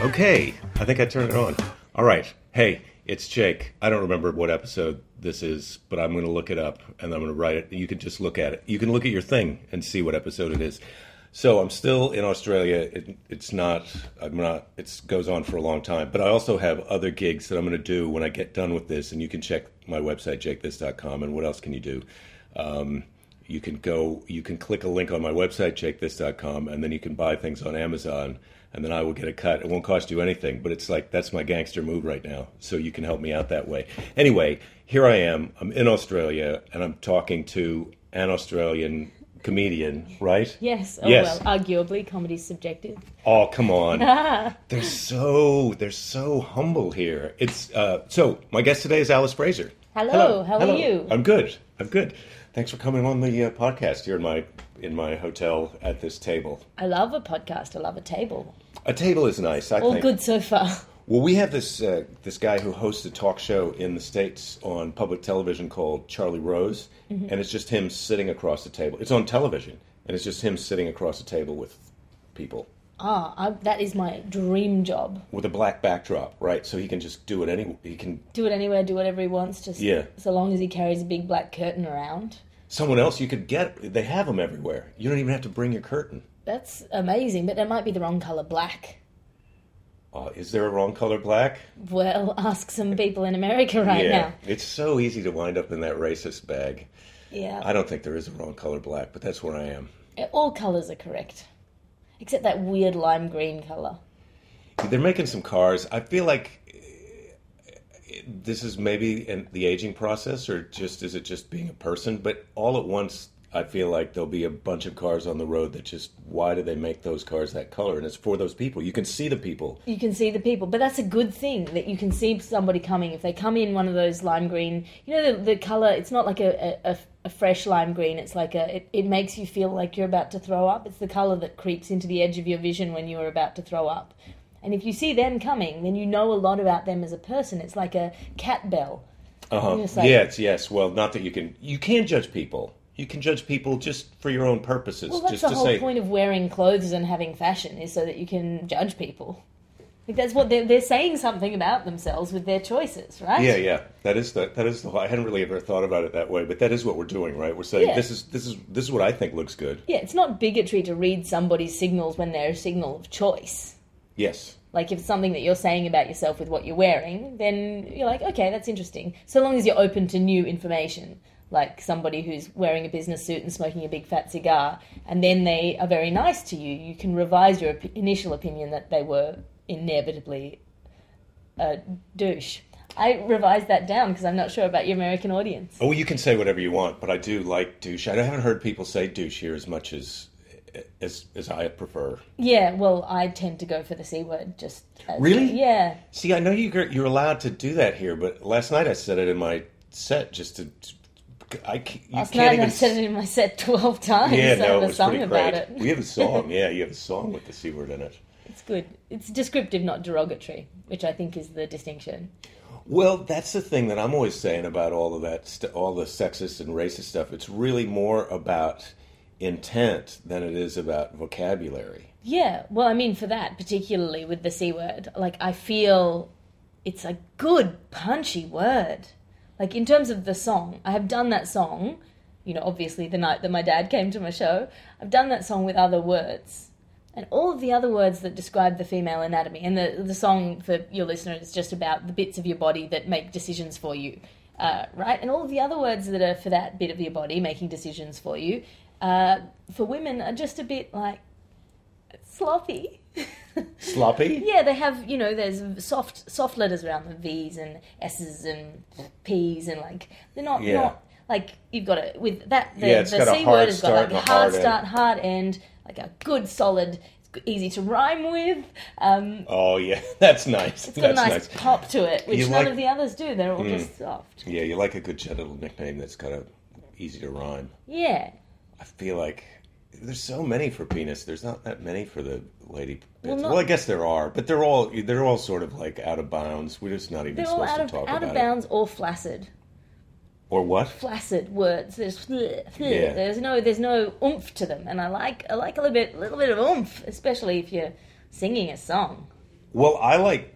Okay, I think I turned it on. All right. Hey, it's Jake. I don't remember what episode this is, but I'm going to look it up and I'm going to write it. You can just look at it. You can look at your thing and see what episode it is. So I'm still in Australia. It, it's not. I'm not. It goes on for a long time. But I also have other gigs that I'm going to do when I get done with this. And you can check my website jakethis.com. And what else can you do? Um, you can go. You can click a link on my website jakethis.com, and then you can buy things on Amazon and then I will get a cut. It won't cost you anything, but it's like that's my gangster move right now. So you can help me out that way. Anyway, here I am. I'm in Australia and I'm talking to an Australian comedian, right? Yes. Oh Yes. well, arguably comedy's subjective. Oh, come on. they're so they're so humble here. It's uh so my guest today is Alice Fraser. Hello, how are Hello. you? I'm good. I'm good. Thanks for coming on the uh, podcast here in my in my hotel at this table. I love a podcast. I love a table. A table is nice. I All think. good so far. Well, we have this uh, this guy who hosts a talk show in the states on public television called Charlie Rose, Mm-hmm. and it's just him sitting across the table. It's on television, and it's just him sitting across the table with people Ah, I, that is my dream job. with a black backdrop, right? So he can just do it any. He can. Do it anywhere, do whatever he wants. Just Yeah. so long as he carries a big black curtain around. Someone else you could get. They have them everywhere. You don't even have to bring your curtain. That's amazing, but it might be the wrong color black. Uh, is there a wrong color black? Well, ask some people in America right yeah, now. it's so easy to wind up in that racist bag. Yeah, I don't think there is a wrong color black, but that's where I am. all colors are correct, except that weird lime green color. They're making some cars. I feel like uh, this is maybe in the aging process, or just is it just being a person? But all at once, I feel like there'll be a bunch of cars on the road that just why do they make those cars that color? And it's for those people. You can see the people. you can see the people but that's a good thing that you can see somebody coming if they come in one of those lime green you know the, the color it's not like a, a, a fresh lime green it's like a it, it makes you feel like you're about to throw up it's the color that creeps into the edge of your vision when you're about to throw up and if you see them coming then you know a lot about them as a person it's like a cat bell Uh-huh. Like- yes, yes. Well, not that you can. You can judge people. You can judge people just for your own purposes. well that's just the to whole say, point of wearing clothes and having fashion is so that you can judge people like that's what they're, they're saying something about themselves with their choices right Yeah, yeah. That is the that is the. I hadn't really ever thought about it that way, but that is what we're doing, right? We're saying Yeah. this is this is this is what I think looks good. Yeah, it's not bigotry to read somebody's signals when they're a signal of choice. Yes. Like if it's something that you're saying about yourself with what you're wearing, then you're like, okay, that's interesting. So long as you're open to new information, like somebody who's wearing a business suit and smoking a big fat cigar, and then they are very nice to you, you can revise your op- initial opinion that they were inevitably a douche. I revised that down because I'm not sure about your American audience. Oh, you can say whatever you want, but I do like douche. I haven't heard people say douche here as much as as as I prefer. Yeah, well, I tend to go for the C word just as, Really? Yeah. See, I know you you're allowed to do that here, but last night I said it in my set just to. I ca- you Last can't night even. I said it in my set 12 times. yeah, I no, have it a was song pretty about great. it. We have a song. Yeah, you have a song with the c word in it. It's good. It's descriptive, not derogatory, which I think is the distinction. Well, that's the thing that I'm always saying about all of that, all the sexist and racist stuff. It's really more about intent than it is about vocabulary. Yeah, well, I mean, for that, particularly with the C word, like, I feel it's a good, punchy word. Like, in terms of the song, I have done that song, you know, obviously the night that my dad came to my show, I've done that song with other words. And all of the other words that describe the female anatomy, and the, the song for your listener is just about the bits of your body that make decisions for you, uh, right? And all of the other words that are for that bit of your body making decisions for you, uh, for women are just a bit like sloppy. Sloppy? Yeah, they have you know there's soft soft letters around the V's and S's and P's and like they're not Yeah. not like you've got it with that the, Yeah, the C word has got like a hard hard end. start, hard end, like a good solid, easy to rhyme with. Um, Oh, yeah, that's nice. it's got a that's nice, pop to it, which You none like- of the others do. They're all just soft. Yeah, you like a good genital nickname that's kind of easy to rhyme. Yeah. I feel like there's so many for penis. There's not that many for the lady. Bits. Well, Well, I guess there are, but they're all they're all sort of like out of bounds. We're just not even supposed out to of talk out about of bounds or flaccid. Or what? flaccid words. There's Yeah. there's no there's no oomph to them, and I like I like a little bit a little bit of oomph, especially if you're singing a song. Well, I like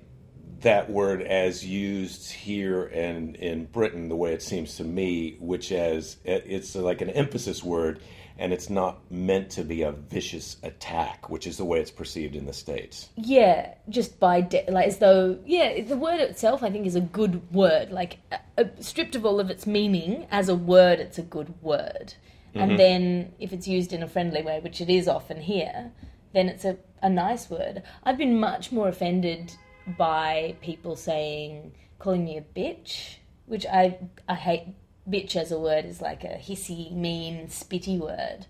that word as used here and in Britain, the way it seems to me, which as it's like an emphasis word, and it's not meant to be a vicious attack, which is the way it's perceived in the states. Yeah, just by de- like as though yeah, the word itself I think is a good word. Like uh, stripped of all of its meaning as a word, it's a good word. And Mm-hmm. then if it's used in a friendly way, which it is often here, then it's a, a nice word. I've been much more offended by people saying calling me a bitch, which I I hate. Bitch as a word is like a hissy, mean, spitty word.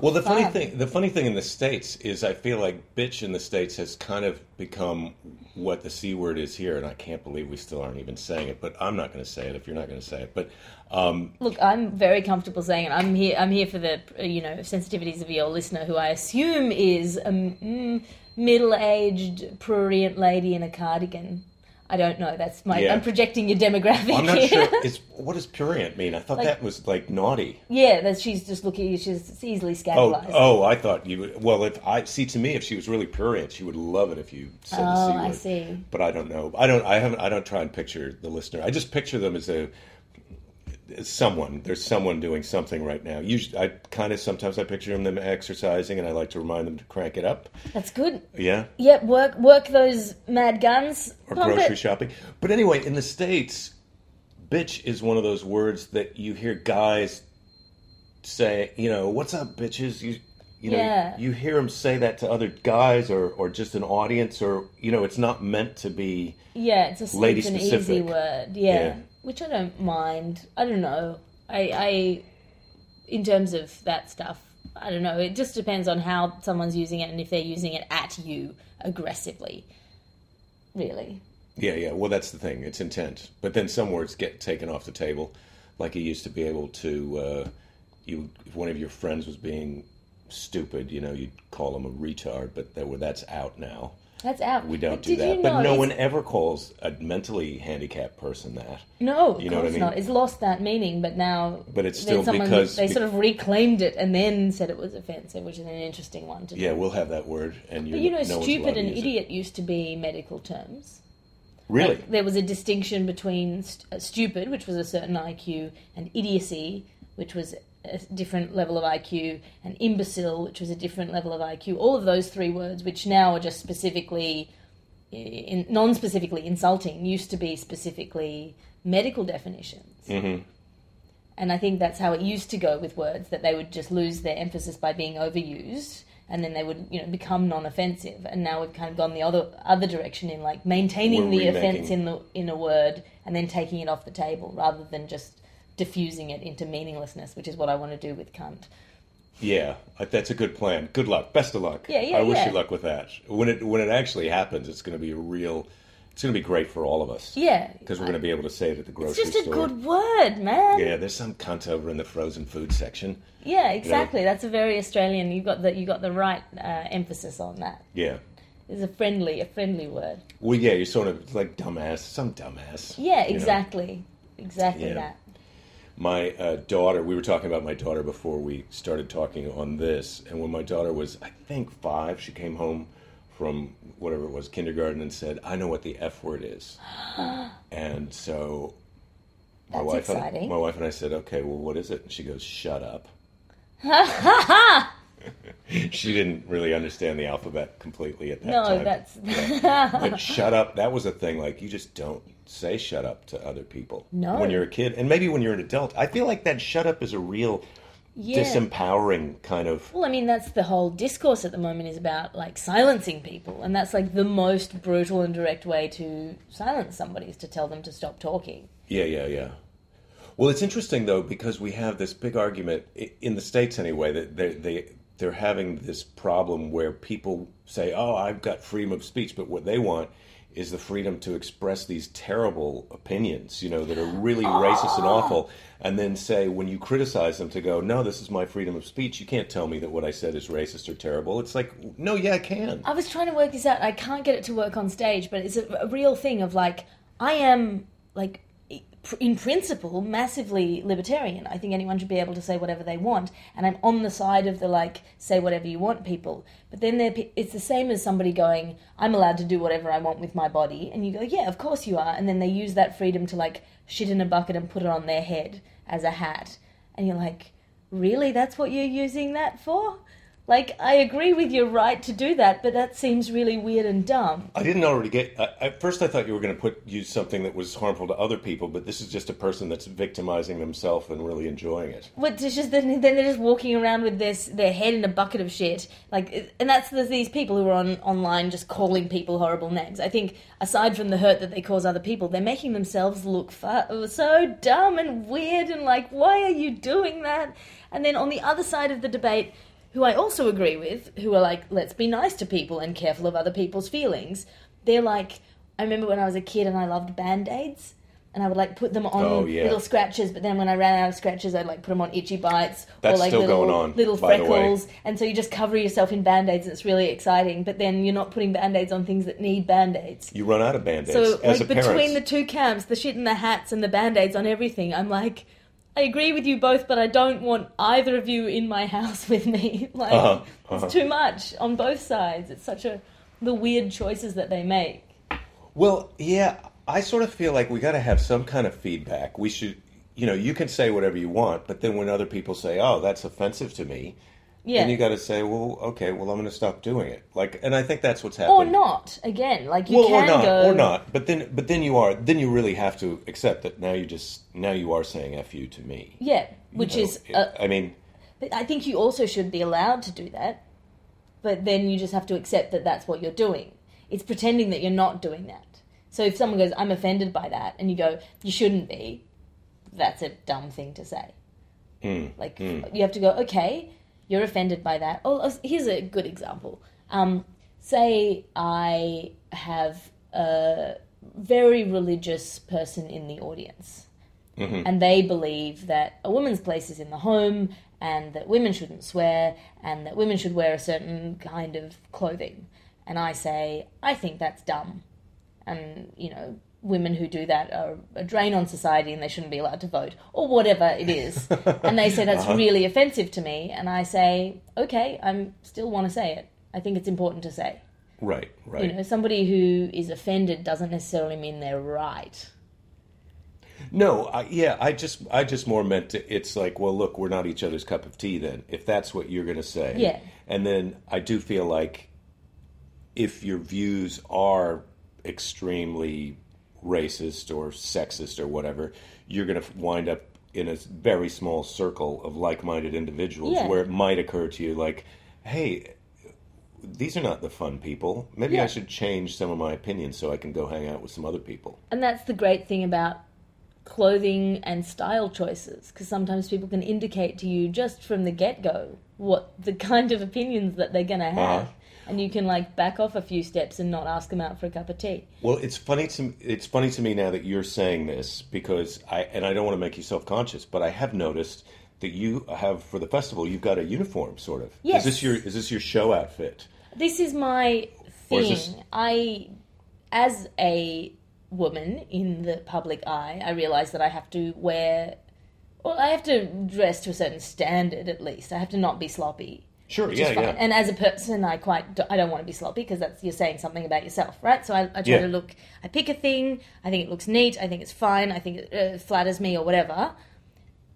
Well, the funny thing, the funny thing in the states is, I feel like "bitch" in the states has kind of become what the c word is here, and I can't believe we still aren't even saying it. But I'm not going to say it if you're not going to say it. But um, Look, I'm very comfortable saying it. I'm here. I'm here for the you know sensitivities of your listener, who I assume is a mm, middle-aged, prurient lady in a cardigan. I don't know. That's my. Yeah. I'm projecting your demographic. I'm not here. sure. It's what does prurient mean? I thought Like- that was like naughty. yeah, that she's just looking. She's easily Oh, scandalized. oh! I thought you. Would, well, if I see to me, if she was really prurient, she would love it if you said the Oh, c word. I see. But I don't know. I don't. I haven't. I don't try and picture the listener. I just picture them as a someone. There's someone doing something right now. Usually, I kind of sometimes I picture them exercising, and I like to remind them to crank it up. That's good. Yeah, Yep, work work those mad guns. or Pump grocery it. shopping. But anyway, in the states, bitch is one of those words that you hear guys say. You know, what's up, bitches? You. You know, Yeah. you hear them say that to other guys or, or just an audience, or you know, it's not meant to be. Yeah, it's a Lady an easy specific. word. Yeah. Yeah. Which I don't mind. I don't know. I, I, in terms of that stuff, I don't know. It just depends on how someone's using it and if they're using it at you aggressively. Really. Yeah, yeah. Well, that's the thing. It's intent. But then some words get taken off the table, like you used to be able to. Uh, you, if one of your friends was being stupid, you know, you'd call them a retard. But that, well, that's out now. That's out. We don't But do that. But no it's- one ever calls a mentally handicapped person that. No, of You know what I course mean? not. It's lost that meaning, but now. But it's still someone- because- they sort of reclaimed it and then said it was offensive, which is an interesting one to do. Yeah, we'll have that word, and But you know, no stupid and it. idiot used to be medical terms. Really? Like, there was a distinction between st- uh, stupid, which was a certain IQ, and idiocy, which was a different level of IQ, and imbecile, which was a different level of IQ. All of those three words, which now are just specifically, in, non-specifically insulting, used to be specifically medical definitions. Mhm. And I think that's how it used to go with words that they would just lose their emphasis by being overused, and then they would you know become non-offensive. And now we've kind of gone the other other direction in like maintaining We're the offense in the in a word and then taking it off the table rather than just diffusing it into meaninglessness, which is what I want to do with cunt. Yeah, that's a good plan. Good luck. Best of luck. Yeah, yeah, I wish yeah. you luck with that. When it when it actually happens, it's going to be a real. It's going to be great for all of us. Yeah, Because we're going to be able to say it at the grocery store. it's just a store. good word, man. Yeah, there's some cunt over in the frozen food section. Yeah, exactly. That's a very Australian. You got the you got the right uh, emphasis on that. Yeah. It's a friendly a friendly word. Well, yeah, you're sort of like dumbass, some dumbass. Yeah, you know. exactly, exactly Yeah. that. My uh, daughter, we were talking about my daughter before we started talking on this, and when my daughter was, I think, five, she came home from whatever it was, kindergarten, and said, "I know what the F word is," and so. My That's wife, my wife and I said, "Okay, well, what is it?" And she goes, "Shut up." she didn't really understand the alphabet completely at that No, time. No, that's but shut up that was a thing like you just don't say shut up to other people No. when you're a kid and maybe when you're an adult i feel like that shut up is a real yeah. disempowering kind of Well, I mean, that's the whole discourse at the moment is about like silencing people, and that's like the most brutal and direct way to silence somebody is to tell them to stop talking. yeah yeah yeah well it's interesting though because we have this big argument in the states anyway that they they they're having this problem where people say oh i've got freedom of speech but what they want is the freedom to express these terrible opinions, you know, that are really racist and awful, and then say when you criticize them to go, no, this is my freedom of speech. You can't tell me that what I said is racist or terrible. It's like, no, yeah, I can. I was trying to work this out. I can't get it to work on stage, but it's a, a real thing of like I am like in principle, massively libertarian. I think anyone should be able to say whatever they want, and I'm on the side of the like say whatever you want people. But then it's the same as somebody going, "I'm allowed to do whatever I want with my body," and you go, "Yeah, of course you are," and then they use that freedom to like shit in a bucket and put it on their head as a hat, and you're like, "Really? That's what you're using that for?" Like, I agree with your right to do that, but that seems really weird and dumb. I didn't already get. I, at first, I thought you were going to put use something that was harmful to other people, but this is just a person that's victimizing themselves and really enjoying it. What? It's just then, then they're just walking around with this their head in a bucket of shit, like, and that's the, these people who are on online just calling people horrible names. I think aside from the hurt that they cause other people, they're making themselves look so dumb and weird and like, why are you doing that? And then on the other side of the debate who I also agree with, who are like, let's be nice to people and careful of other people's feelings. They're like, I remember when I was a kid and I loved band aids. And I would like put them on Oh, yeah. little scratches, but then when I ran out of scratches, I'd like put them on itchy bites That's or like still little, going on, little by the way. freckles. And so you just cover yourself in band aids. and It's really exciting, but then you're not putting band aids on things that need band aids. You run out of band aids. So, like, between parent, the two camps, the shit and the hats and the band aids on everything, I'm like, I agree with you both, but I don't want either of you in my house with me. Like, Uh-huh, uh-huh. it's too much on both sides. It's such a. the weird choices that they make. Well, yeah, I sort of feel like we got to have some kind of feedback. We should, you know, you can say whatever you want, but then when other people say, "Oh, that's offensive to me," Yeah. then you got to say, "Well, okay, well, I'm going to stop doing it." Like, and I think that's what's happening. or not. Again, like, you well, can or not, go. or not. But then, but then you are, then you really have to accept that now you just now you are saying "f you" to me. Yeah, which You know, is. Uh, I mean, But I think you also should be allowed to do that. But then you just have to accept that that's what you're doing. It's pretending that you're not doing that. So if someone goes, I'm offended by that, and you go, you shouldn't be, that's a dumb thing to say. Like, you have to go, okay, you're offended by that. Oh, oh, here's a good example. Um, say I have a very religious person in the audience and they believe that a woman's place is in the home and that women shouldn't swear and that women should wear a certain kind of clothing. And I say, I think that's dumb. And, you know, women who do that are a drain on society and they shouldn't be allowed to vote or whatever it is. and they say that's uh-huh. really offensive to me. And I say, okay, I still want to say it. I think it's important to say. right, right. You know, somebody who is offended doesn't necessarily mean they're right. No, I, yeah, I just, I just more meant to, it's like, well, look, we're not each other's cup of tea. Then, if that's what you're going to say, Yeah. And then I do feel like if your views are extremely racist or sexist or whatever, you're going to wind up in a very small circle of like-minded individuals Yeah. where it might occur to you, like, hey. These are not the fun people. Maybe I should change some of my opinions so I can go hang out with some other people. And that's the great thing about clothing and style choices, because sometimes people can indicate to you just from the get go what the kind of opinions that they're going to have. Uh-huh. And you can like back off a few steps and not ask them out for a cup of tea. Well, it's funny to it's funny to me now that you're saying this because I and I don't want to make you self conscious, but I have noticed that you have for the festival you've got a uniform sort of. Yes. Is this your is this your show outfit? This is my Or is thing. this- I, as a woman in the public eye, I realize that I have to wear, well, I have to dress to a certain standard at least. I have to not be sloppy. Sure, yeah, yeah. And as a person, I quite I don't want to be sloppy because that's you're saying something about yourself, right? So I, I try Yeah. to look. I pick a thing. I think it looks neat. I think it's fine. I think it uh, flatters me or whatever.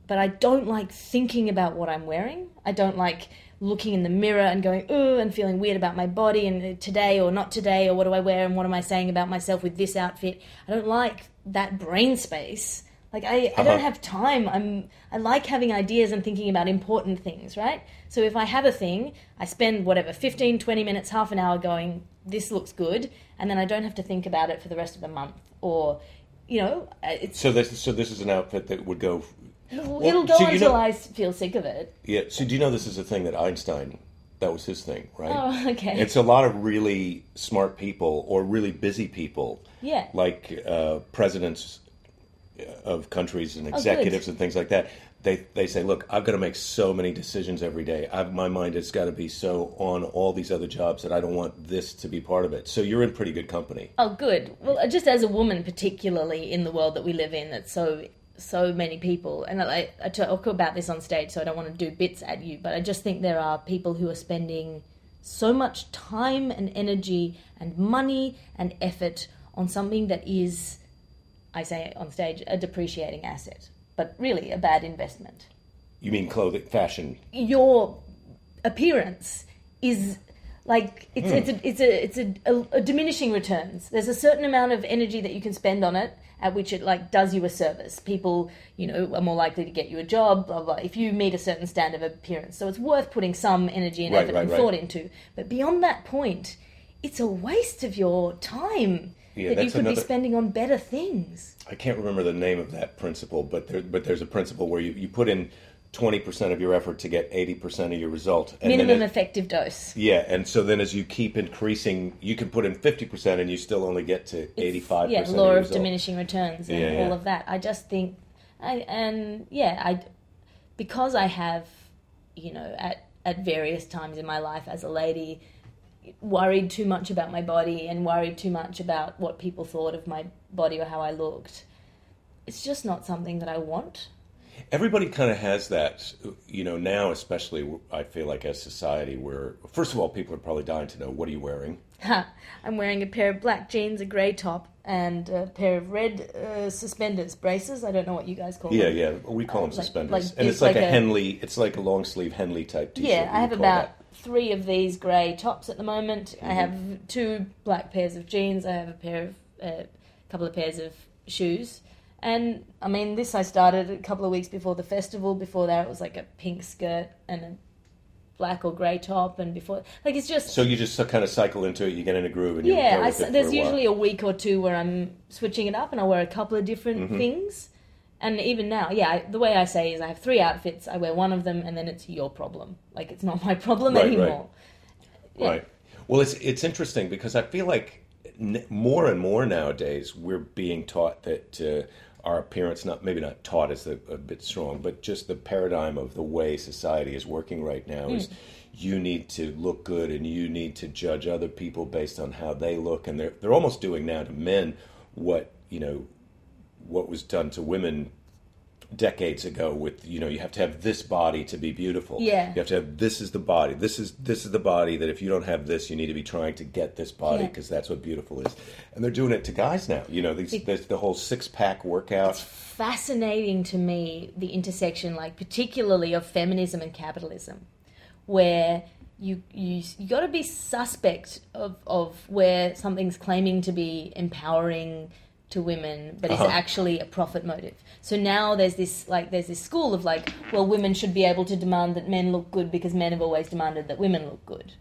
But I don't like thinking about what I'm wearing. I don't like looking in the mirror and going ooh and feeling weird about my body and uh, today or not today or what do I wear and what am I saying about myself with this outfit. I don't like that brain space. Like I, I don't Uh-huh. have time. I'm I like having ideas and thinking about important things, right? So if I have a thing, I spend whatever 15, 20 minutes, half an hour going this looks good and then I don't have to think about it for the rest of the month or you know, uh, it's So this so this is an outfit that would go. Well, it'll go so you until know- I feel sick of it. Yeah. So do you know this is a thing that Einstein that was his thing, right? Oh, okay. It's a lot of really smart people or really busy people Yeah. like uh, presidents of countries Oh, and executives and things like that. They they say, look, I've got to make so many decisions every day. I've, my mind has got to be so on all these other jobs that I don't want this to be part of it. So you're in pretty good company. Oh, good. Well, uh, just as a woman, particularly in the world that we live in, that's so so many people, and I, I talk about this on stage, so I don't want to do bits at you, but I just think there are people who are spending so much time and energy and money and effort on something that is, I say on stage, a depreciating asset, but really a bad investment. You mean clothing, fashion? Your appearance is like it's hmm. it's a it's a it's a, a, a diminishing returns. There's a certain amount of energy that you can spend on it at which it like does you a service. People, you know, are more likely to get you a job, blah blah. If you meet a certain standard of appearance, so it's worth putting some energy and Right, effort right, and right. thought into. But beyond that point, it's a waste of your time Yeah, that you could be spending on better things. I can't remember the name of that principle, but there, but there's a principle where you, you put in twenty percent of your effort to get eighty percent of your result. And Minimum it- effective dose. Yeah, and so then as you keep increasing, you can put in fifty percent, and you still only get to eighty-five yeah percent. law of, of diminishing returns and Yeah, yeah. all of that i just think I, and yeah i because i have you know at at various times in my life as a lady worried too much about my body and worried too much about what people thought of my body or how i looked it's just not something that i want Everybody kind of has that, you know. Now, especially, I feel like as society, where first of all, people are probably dying to know what are you wearing. Ha, i'm wearing a pair of black jeans a grey top and a pair of red uh, suspenders braces i don't know what you guys call Yeah, them yeah, yeah, we call them like- suspenders, like- and it's it's like, like a, Henley. It's like a long sleeve Henley type T-shirt. Yeah, I have about that. Mm-hmm. three of these grey tops at the moment. I have two black pairs of jeans. I have a pair of a couple of pairs of shoes. And I mean, this I started a couple of weeks before the festival. Before that, it was like a pink skirt and a black or grey top. And before, like, it's just So you just kind of cycle into it. You get in a groove, and you yeah. go I with s it for there's a usually a week or two where I'm switching it up, and I wear a couple of different Mm-hmm. things. And even now, yeah, I, the way I say is I have three outfits. I wear one of them, and then it's your problem. Like it's not my problem Right, right. anymore. Yeah. Right. Well, it's it's interesting because I feel like n- more and more nowadays we're being taught that uh, our appearance, not maybe not taught is a, a bit strong, but just the paradigm of the way society is working right now is you need to look good and you need to judge other people based on how they look, and they're they're almost doing now to men what you know what was done to women decades ago with you know you have to have this body to be beautiful Yeah. you have to have this is the body this is this is the body that if you don't have this you need to be trying to get this body Yeah. because that's what beautiful is and they're doing it to guys now you know these, It- this, the whole six-pack workout fascinating to me the intersection like particularly of feminism and capitalism where you you you got to be suspect of of where something's claiming to be empowering to women but is Uh-huh. actually a profit motive so now there's this like there's this school of like well women should be able to demand that men look good because men have always demanded that women look good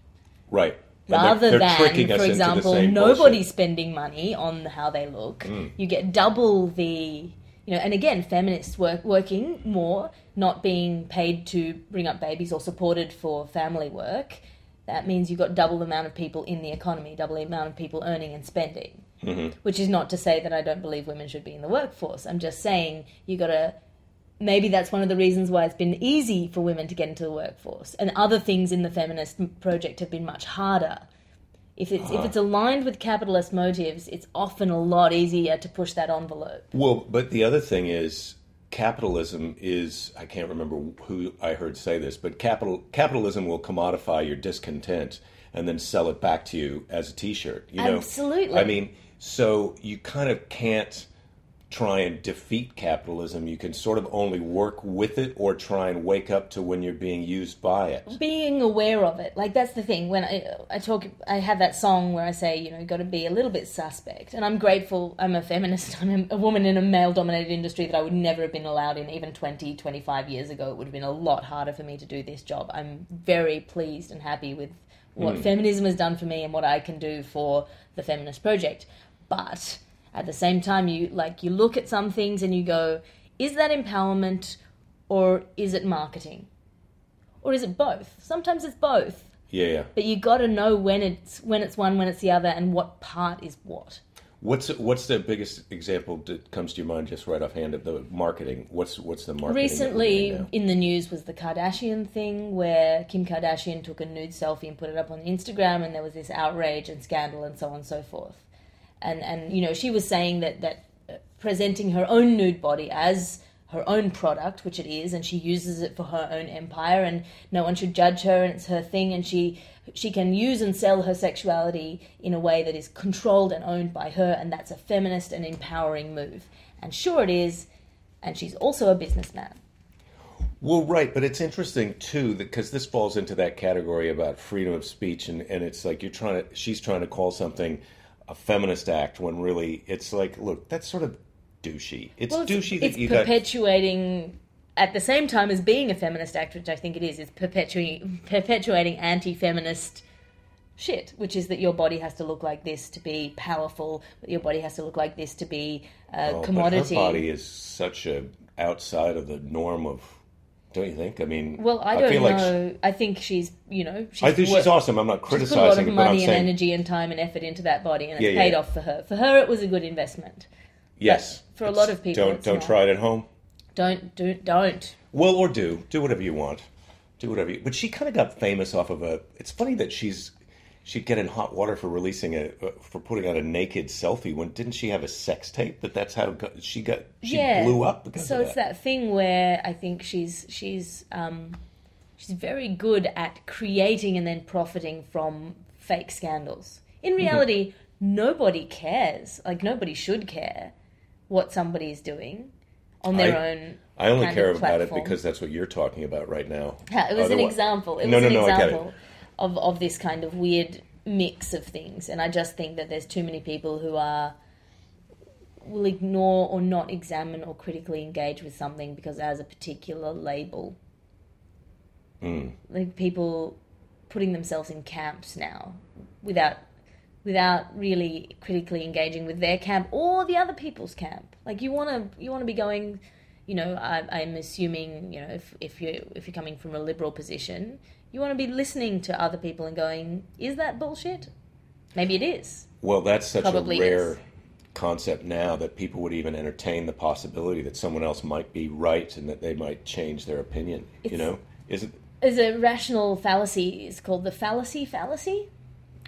right And they're- rather they're than, for example, same nobody's bullshit. Mm. spending money on how they look. You get double the, you know, and again, feminists work working more, not being paid to bring up babies or supported for family work. That means you've got double the amount of people in the economy, double the amount of people earning and spending. Mm-hmm. Which is not to say that I don't believe women should be in the workforce. I'm just saying you got to maybe that's one of the reasons why it's been easy for women to get into the workforce and other things in the feminist project have been much harder if it's if it's aligned with capitalist motives it's often a lot easier to push that envelope Well, but the other thing is capitalism is I can't remember who I heard say this, but capital capitalism will commodify your discontent and then sell it back to you as a t-shirt, you know. Absolutely. I mean, so you kind of can't try and defeat capitalism. You can sort of only work with it or try and wake up to when you're being used by it. being aware of it. Like that's the thing. When i i talk i have that song where i say you know you've got to be a little bit suspect. And i'm grateful i'm a feminist. I'm a woman in a male dominated industry that i would never have been allowed in even 20 25 years ago. It would have been a lot harder for me to do this job. I'm very pleased and happy with what hmm. feminism has done for me and what i can do for the feminist project but at the same time you like you look at some things and you go is that empowerment or is it marketing or is it both? Sometimes it's both, Yeah, yeah. but you got to know when it's when it's one, when it's the other, and what part is what. What's what's the biggest example that comes to your mind just right offhand of the marketing? What's what's the marketing? Recently, in the news was the Kardashian thing where Kim Kardashian took a nude selfie and put it up on Instagram, and there was this outrage and scandal and so on and so forth. And and you know she was saying that that uh, presenting her own nude body as her own product, which it is, and she uses it for her own empire, and no one should judge her, and it's her thing, and she she can use and sell her sexuality in a way that is controlled and owned by her, and that's a feminist and empowering move. And sure it is, and she's also a businessman. Well, right, but it's interesting too because this falls into that category about freedom of speech, and, and it's like you're trying to, she's trying to call something a feminist act when really it's like, look, that's sort of douchey. It's Well, it's, douchey that it's you got. perpetuating at the same time as being a feminist act, which I think it is. It's perpetuating perpetuating anti-feminist shit, which is that your body has to look like this to be powerful, that your body has to look like this to be a Oh, commodity. But her body is such a outside of the norm of, don't you think? I mean, well, I don't feel like know. I think she's, you know, she's I think she's awesome. I'm not criticizing. She's put a lot of but money and saying energy and time and effort into that body, and it's Yeah, yeah. paid off for her. For her, it was a good investment. yes. for a lot of people, don't don't not. try it at home. Don't do don't. Well, or do do whatever you want, do whatever. you... But she kind of got famous off of a. It's funny that she's she'd get in hot water for releasing a uh, for putting out a naked selfie. When didn't she have a sex tape? That that's how got, she got she yeah. blew up because so it's that thing where I think she's she's um, she's very good at creating and then profiting from fake scandals. In Mm-hmm. reality, nobody cares. Like nobody should care what somebody is doing on their I- own. I only care about it because that's what you're talking about right now. Yeah, it was an example. It no, was no, an no, I get it. Of, of this kind of weird mix of things. And I just think that there's too many people who are will ignore or not examine or critically engage with something because it has a particular label. Mm. Like people putting themselves in camps now without without really critically engaging with their camp or the other people's camp. Like you want to you want to be going you know, I, I'm assuming, you know, if, if you if you're coming from a liberal position, you want to be listening to other people and going, is that bullshit? Maybe it is. Well, that's such Probably a rare is. concept now that people would even entertain the possibility that someone else might be right and that they might change their opinion. you know, is it? There's a rational fallacy. It's called the fallacy fallacy,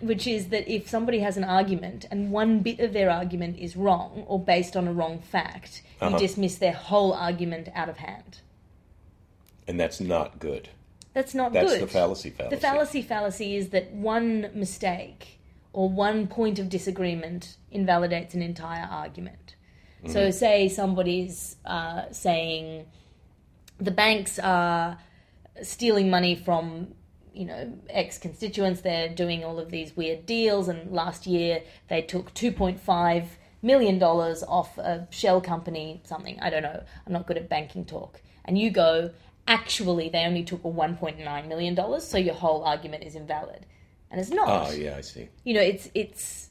which is that if somebody has an argument and one bit of their argument is wrong or based on a wrong fact, you Uh-huh. dismiss their whole argument out of hand. And that's not good. That's not That's good. the fallacy fallacy. The fallacy fallacy is that one mistake or one point of disagreement invalidates an entire argument. Mm-hmm. So, say somebody's uh, saying the banks are stealing money from you know ex constituents. They're doing all of these weird deals, and last year they took two point five million dollars off a shell company. Something I don't know. I'm not good at banking talk. And you go, actually, they only took a one point nine million dollars, so your whole argument is invalid, and it's not Oh, yeah, I see. you know it's it's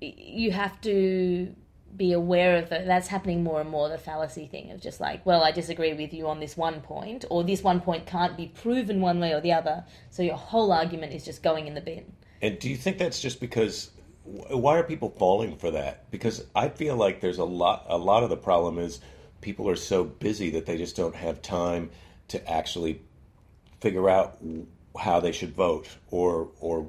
you have to be aware of that. that's happening more and more the fallacy thing of just like well i disagree with you on this one point or this one point can't be proven one way or the other so your whole argument is just going in the bin And do you think that's just because? Why are people falling for that? Because I feel like there's a lot. A lot of the problem is people are so busy that they just don't have time to actually figure out how they should vote or or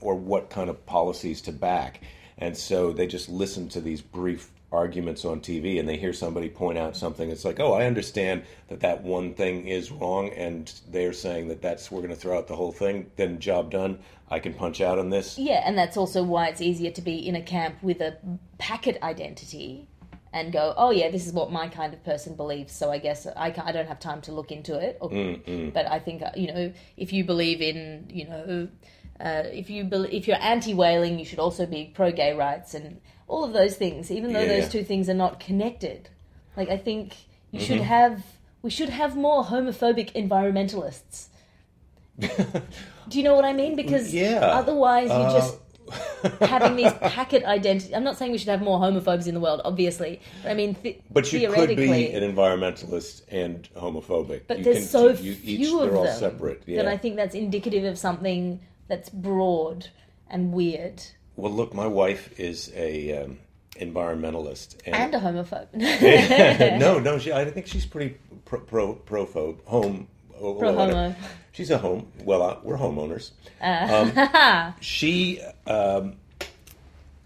or what kind of policies to back. And so they just listen to these brief arguments on TV and they hear somebody point out something. It's like, oh, I understand that that one thing is wrong, and they're saying that that's we're going to throw out the whole thing. Then job done. I can punch out on this. yeah and that's also why it's easier to be in a camp with a packet identity and go oh yeah this is what my kind of person believes so i guess i, I don't have time to look into it or, but i think uh, you know if you believe in you know uh, if you bel if you're anti-whaling you should also be pro-gay rights and all of those things even though Yeah, those yeah. two things are not connected like i think you should Mm-hmm. have we should have more homophobic environmentalists do you know what i mean because Yeah. otherwise you Uh, just having these packet identity. I'm not saying we should have more homophobes in the world, obviously. I mean, th- But you could be an environmentalist and homophobic. but you there's can, so you, few each, of They're all them separate. Yeah. that I think that's indicative of something that's broad and weird. Well, look, my wife is a um, environmentalist, And a homophobe. no, no, she, I think she's pretty pro pro prophobe. Home, oh, Pro homo. She's a home. Well, uh, we're homeowners. Um, she um,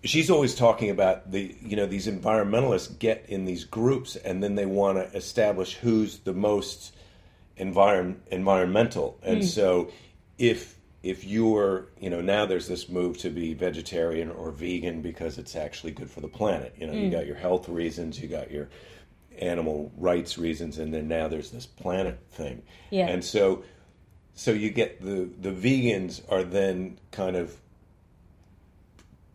she's always talking about the you know these environmentalists get in these groups and then they want to establish who's the most environ- environmental and so if if you're you know now there's this move to be vegetarian or vegan because it's actually good for the planet you know you got your health reasons you got your animal rights reasons and then now there's this planet thing Yeah. and so so you get the the vegans are then kind of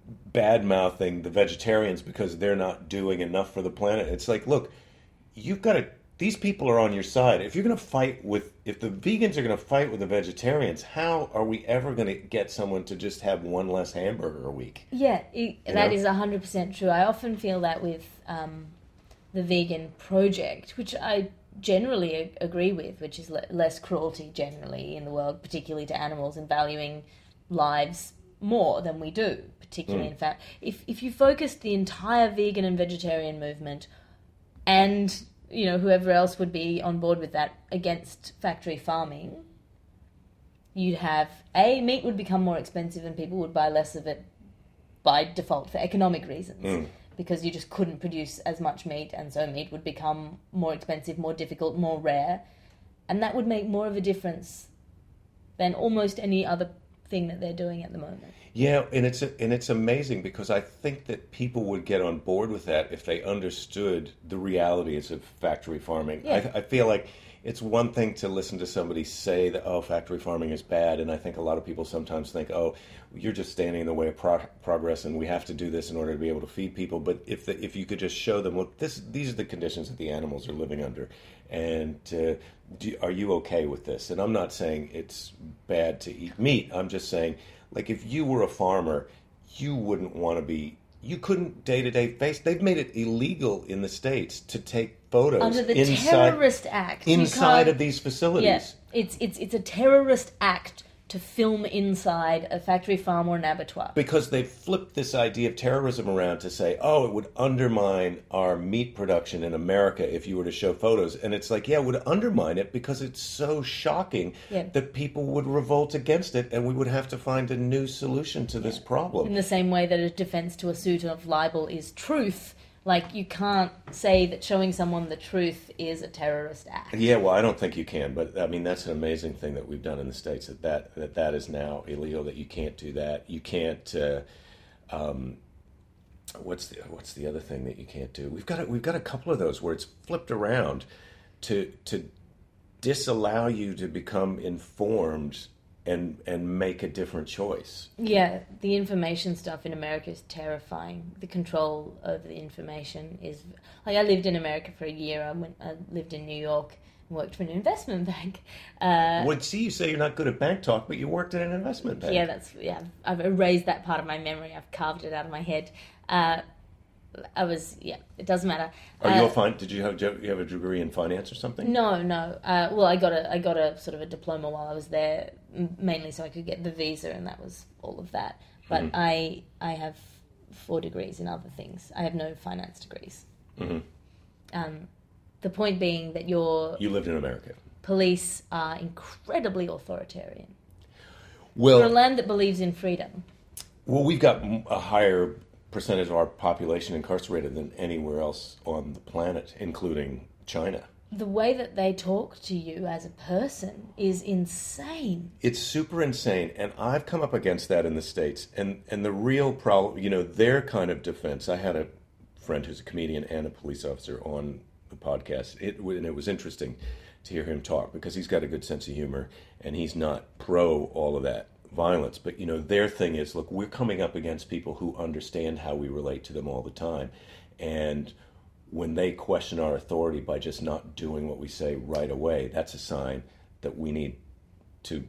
bad mouthing the vegetarians because they're not doing enough for the planet. It's like, look, you've got to. These people are on your side. If you're going to fight with, if the vegans are going to fight with the vegetarians, how are we ever going to get someone to just have one less hamburger a week? Yeah, it, that know? is 100% true. I often feel that with um, the vegan project, which I generally a- agree with, which is le- less cruelty generally in the world, particularly to animals, and valuing lives more than we do, particularly mm. in fact. If, if you focused the entire vegan and vegetarian movement and you know whoever else would be on board with that against factory farming you'd have a meat would become more expensive and people would buy less of it by default for economic reasons mm. Because you just couldn't produce as much meat and so meat would become more expensive more difficult more rare and that would make more of a difference than almost any other thing that they're doing at the moment Yeah, and it's and it's amazing because I think that people would get on board with that if they understood the realities of factory farming. Yeah. I, I feel like it's one thing to listen to somebody say that oh factory farming is bad, and I think a lot of people sometimes think oh you're just standing in the way of pro- progress, and we have to do this in order to be able to feed people. But if the, if you could just show them look this these are the conditions that the animals are living under, and uh, do, are you okay with this? And I'm not saying it's bad to eat meat. I'm just saying like if you were a farmer, you wouldn't want to be. You couldn't day to day face. They've made it illegal in the states to take photos under the inside terrorist act inside of these facilities. Yeah, it's it's it's a terrorist act to film inside a factory farm or an abattoir. Because they flipped this idea of terrorism around to say, oh, it would undermine our meat production in America if you were to show photos. And it's like, yeah, it would undermine it because it's so shocking Yeah. that people would revolt against it and we would have to find a new solution to this problem. In the same way that a defense to a suit of libel is truth, like you can't say that showing someone the truth is a terrorist act. Yeah, well, I don't think you can, but I mean that's an amazing thing that we've done in the states that that that, that is now illegal. That you can't do that. You can't. Uh, um, what's the what's the other thing that you can't do? We've got a, we've got a couple of those where it's flipped around to to disallow you to become informed and and make a different choice. Yeah, the information stuff in America is terrifying. The control over the information is like I lived in America for a year. I went, I lived in New York and worked for an investment bank. Uh, Well, see, you say you're not good at bank talk, but you worked at an investment bank. yeah, that's yeah. I've erased that part of my memory. I've carved it out of my head. Uh, I was yeah. It doesn't matter. Are you Uh, a fin- Did you have, do you have a degree in finance or something? No, no. Uh, well, I got a I got a sort of a diploma while I was there, mainly so I could get the visa, and that was all of that. But I I have four degrees in other things. I have no finance degrees. Um, the point being that you're You lived in America. police are incredibly authoritarian. Well, For a land that believes in freedom, Well, we've got a higher percentage of our population incarcerated than anywhere else on the planet, including China. the way that they talk to you as a person is insane. It's super insane, and I've come up against that in the states. And and the real problem, you know, their kind of defense. I had a friend who's a comedian and a police officer on the podcast. It and it was interesting to hear him talk because he's got a good sense of humor, and he's not pro all of that violence. But you know, their thing is, look, we're coming up against people who understand how we relate to them all the time, and when they question our authority by just not doing what we say right away, that's a sign that we need to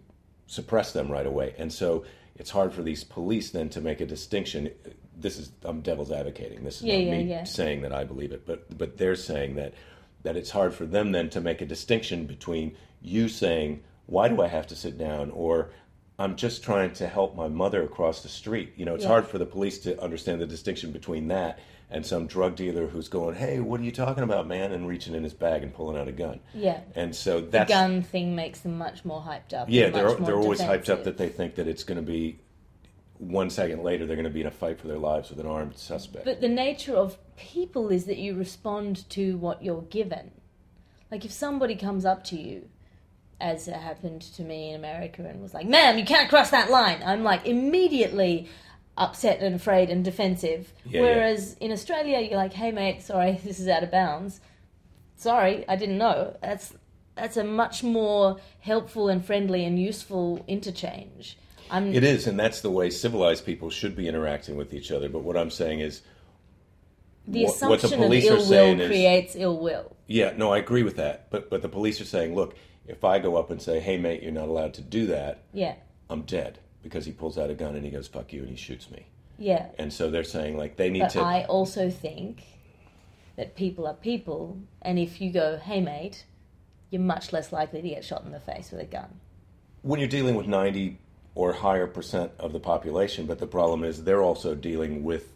suppress them right away. And so it's hard for these police then to make a distinction. This is I'm devil's advocating. This is Yeah, not yeah, me yeah. saying that I believe it, but but they're saying that that it's hard for them then to make a distinction between you saying why do I have to sit down or I'm just trying to help my mother across the street. You know, it's Yeah. hard for the police to understand the distinction between that and some drug dealer who's going, "Hey, what are you talking about, man?" and reaching in his bag and pulling out a gun. Yeah. And so that gun thing makes them much more hyped up. yeah, they're they're always hyped up that they think that it's going to be one second later they're going to be in a fight for their lives with an armed suspect. But the nature of people is that you respond to what you're given. Like if somebody comes up to you, as it happened to me in America, and was like, "Ma'am, you can't cross that line," I'm like immediately upset and afraid and defensive. Yeah, Whereas in Australia, you're like, "Hey, mate, sorry, this is out of bounds. Sorry, I didn't know." That's that's a much more helpful and friendly and useful interchange. I'm It is, and that's the way civilized people should be interacting with each other. But what I'm saying is, the what- what the assumption of police are ill will saying is- creates ill will. yeah, no, I agree with that. But but the police are saying, look, if I go up and say, hey, mate, you're not allowed to do that, Yeah. I'm dead because he pulls out a gun and he goes, fuck you, and he shoots me. Yeah. And so they're saying like they need But to. I also think that people are people, and if you go, hey mate, you're much less likely to get shot in the face with a gun. when you're dealing with 90 or higher percent of the population, but the problem is they're also dealing with.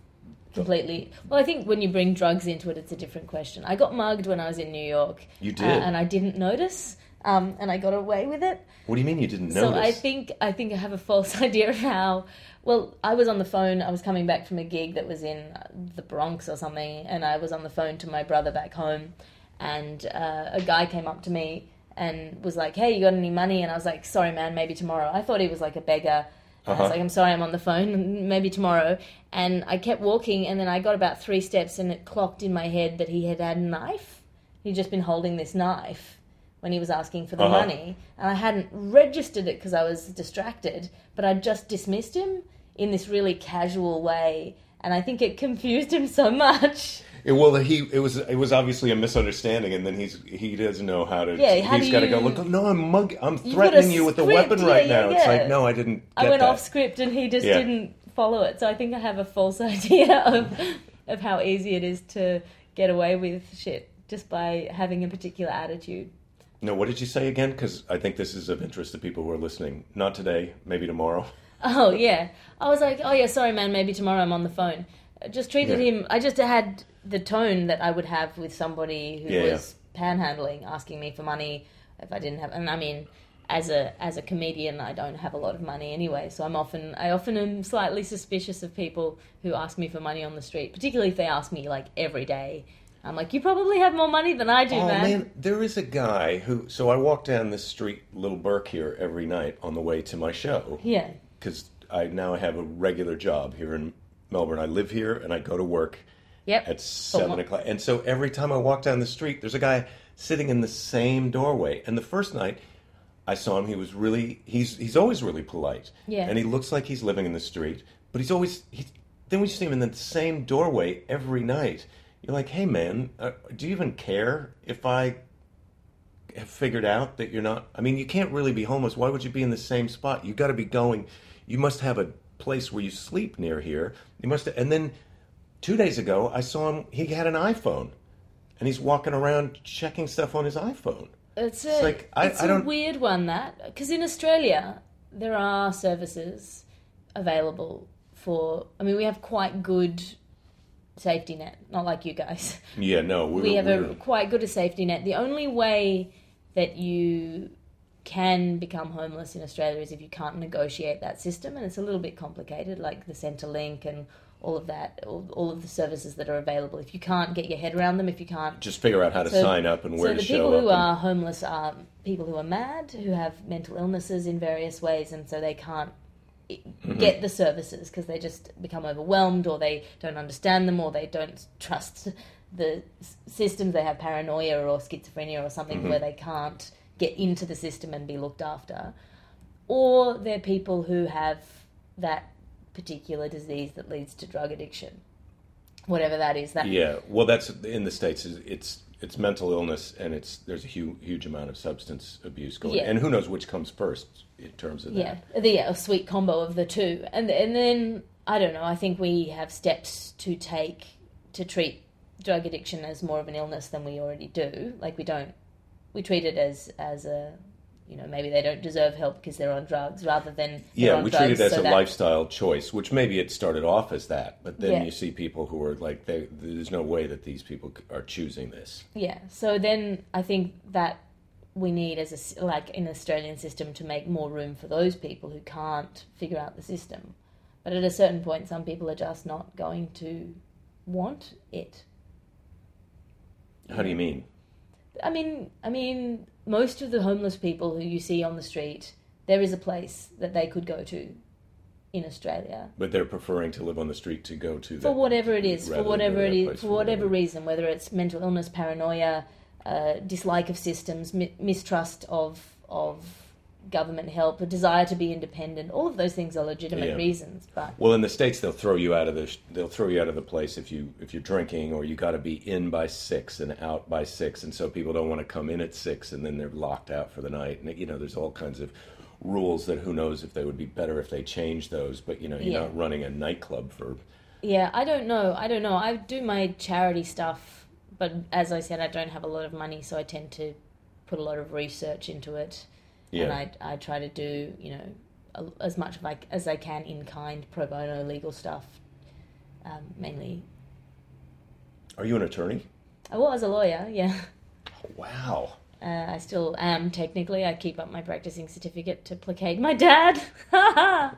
Completely. Well, I think when you bring drugs into it, it's a different question. I got mugged when I was in New York. You uh, did? and I didn't notice, um, and I got away with it. What do you mean you didn't know? So? I think I think I have a false idea of how. Well, I was on the phone. I was coming back from a gig that was in uh, the Bronx or something, and I was on the phone to my brother back home, and uh, a guy came up to me and was like, "Hey, you got any money?" And I was like, "Sorry, man, maybe tomorrow." I thought he was like a beggar. I Uh-huh. was like, "I'm sorry, I'm on the phone. Maybe tomorrow." And I kept walking, and then I got about three steps, and it clocked in my head that he had had a knife. He'd just been holding this knife when he was asking for the Uh-huh. money, and I hadn't registered it because I was distracted, but I just dismissed him in this really casual way, and I think it confused him so much. It- well, he it was it was obviously a misunderstanding, and then he's he doesn't know how to. Yeah, how he's got to go. Look, no, I'm mug, I'm You've got a threatening you with a weapon yeah, right yeah, now. It's like no, I didn't. Get I went that. off script, and he just Yeah. didn't follow it. So I think I have a false idea of of how easy it is to get away with shit just by having a particular attitude. No, what did you say again? Because I think this is of interest to people who are listening. Not today, maybe tomorrow. Oh yeah, I was like, oh yeah, sorry man, maybe tomorrow I'm on the phone. I just treated Yeah. him. I just had the tone that I would have with somebody who Yeah, yeah. was panhandling, asking me for money if I didn't have. And I mean, as a as a comedian, I don't have a lot of money anyway, so I'm often I often am slightly suspicious of people who ask me for money on the street, particularly if they ask me like every day. I'm like, you probably have more money than I do, Oh man. man, there is a guy who. So I walk down this street, Little Bourke, here every night on the way to my show. Yeah, because I now have a regular job here in Melbourne. I live here and I go to work yep. at seven o'clock. And so every time I walk down the street, there's a guy sitting in the same doorway. And the first night I saw him, he was really he's he's always really polite. Yeah. And he looks like he's living in the street, but he's always he. Then we see him in the same doorway every night. You're like, hey man, uh, do you even care if I have figured out that you're not? I mean, you can't really be homeless. Why would you be in the same spot? You got to be going. You must have a place where you sleep near here. You must. And then two days ago, I saw him. He had an iPhone, and he's walking around checking stuff on his iPhone. It's a, like, I- it's I a weird one that because in Australia there are services available for. I mean, we have quite good safety net, not like you guys. Yeah, no, we, we have a quite good a safety net. The only way that you can become homeless in Australia is if you can't negotiate that system, and it's a little bit complicated, like the Centrelink and all of that, all, all of the services that are available. If you can't get your head around them, if you can't just figure out how to So- sign up and where so to the show people up. who and- are homeless are people who are mad, who have mental illnesses in various ways, and so they can't Mm-hmm. get the services because they just become overwhelmed, or they don't understand them, or they don't trust the s- systems. They have paranoia or schizophrenia or something Mm-hmm. where they can't get into the system and be looked after, or they're people who have that particular disease that leads to drug addiction, whatever that is. That Yeah, well, that's in the states. It's it's mental illness, and it's there's a huge huge amount of substance abuse going. Yeah. And who knows which comes first in terms of Yeah, that. the yeah, a sweet combo of the two, and and then I don't know. I think we have steps to take to treat drug addiction as more of an illness than we already do. Like we don't, we treat it as as a you know maybe they don't deserve help because they're on drugs rather than Yeah, we treat it as so a that- lifestyle choice, which maybe it started off as that, but then Yeah. you see people who are like, they, there's no way that these people are choosing this. Yeah. So then I think that we need as a like an Australian system to make more room for those people who can't figure out the system. But at a certain point, some people are just not going to want it. How do you mean? I mean, I mean, most of the homeless people who you see on the street, there is a place that they could go to in Australia But they're preferring to live on the street to go to for whatever it is, for than go to whatever it is, for whatever whatever. reason, whether it's mental illness, paranoia, uh, dislike of systems, mi- mistrust of of government help, a desire to be independent. All of those things are legitimate Yeah. reasons, but Well, in the states, they'll throw you out of the they'll throw you out of the place if you if you're drinking, or you got to be in by six and out by six, and so people don't want to come in at six, and then they're locked out for the night. And you know, there's all kinds of rules that who knows if they would be better if they changed those. But you know, you're Yeah. not running a nightclub for Yeah, I don't know. I don't know. I do my charity stuff, but as I said, I don't have a lot of money, so I tend to put a lot of research into it. Yeah. And I, I try to do, you know, a- as much of like, as I can in kind pro bono legal stuff, um, mainly. Are you an attorney? I was a lawyer, yeah. Wow. Uh, I still am technically. I keep up my practicing certificate to placate my dad. uh,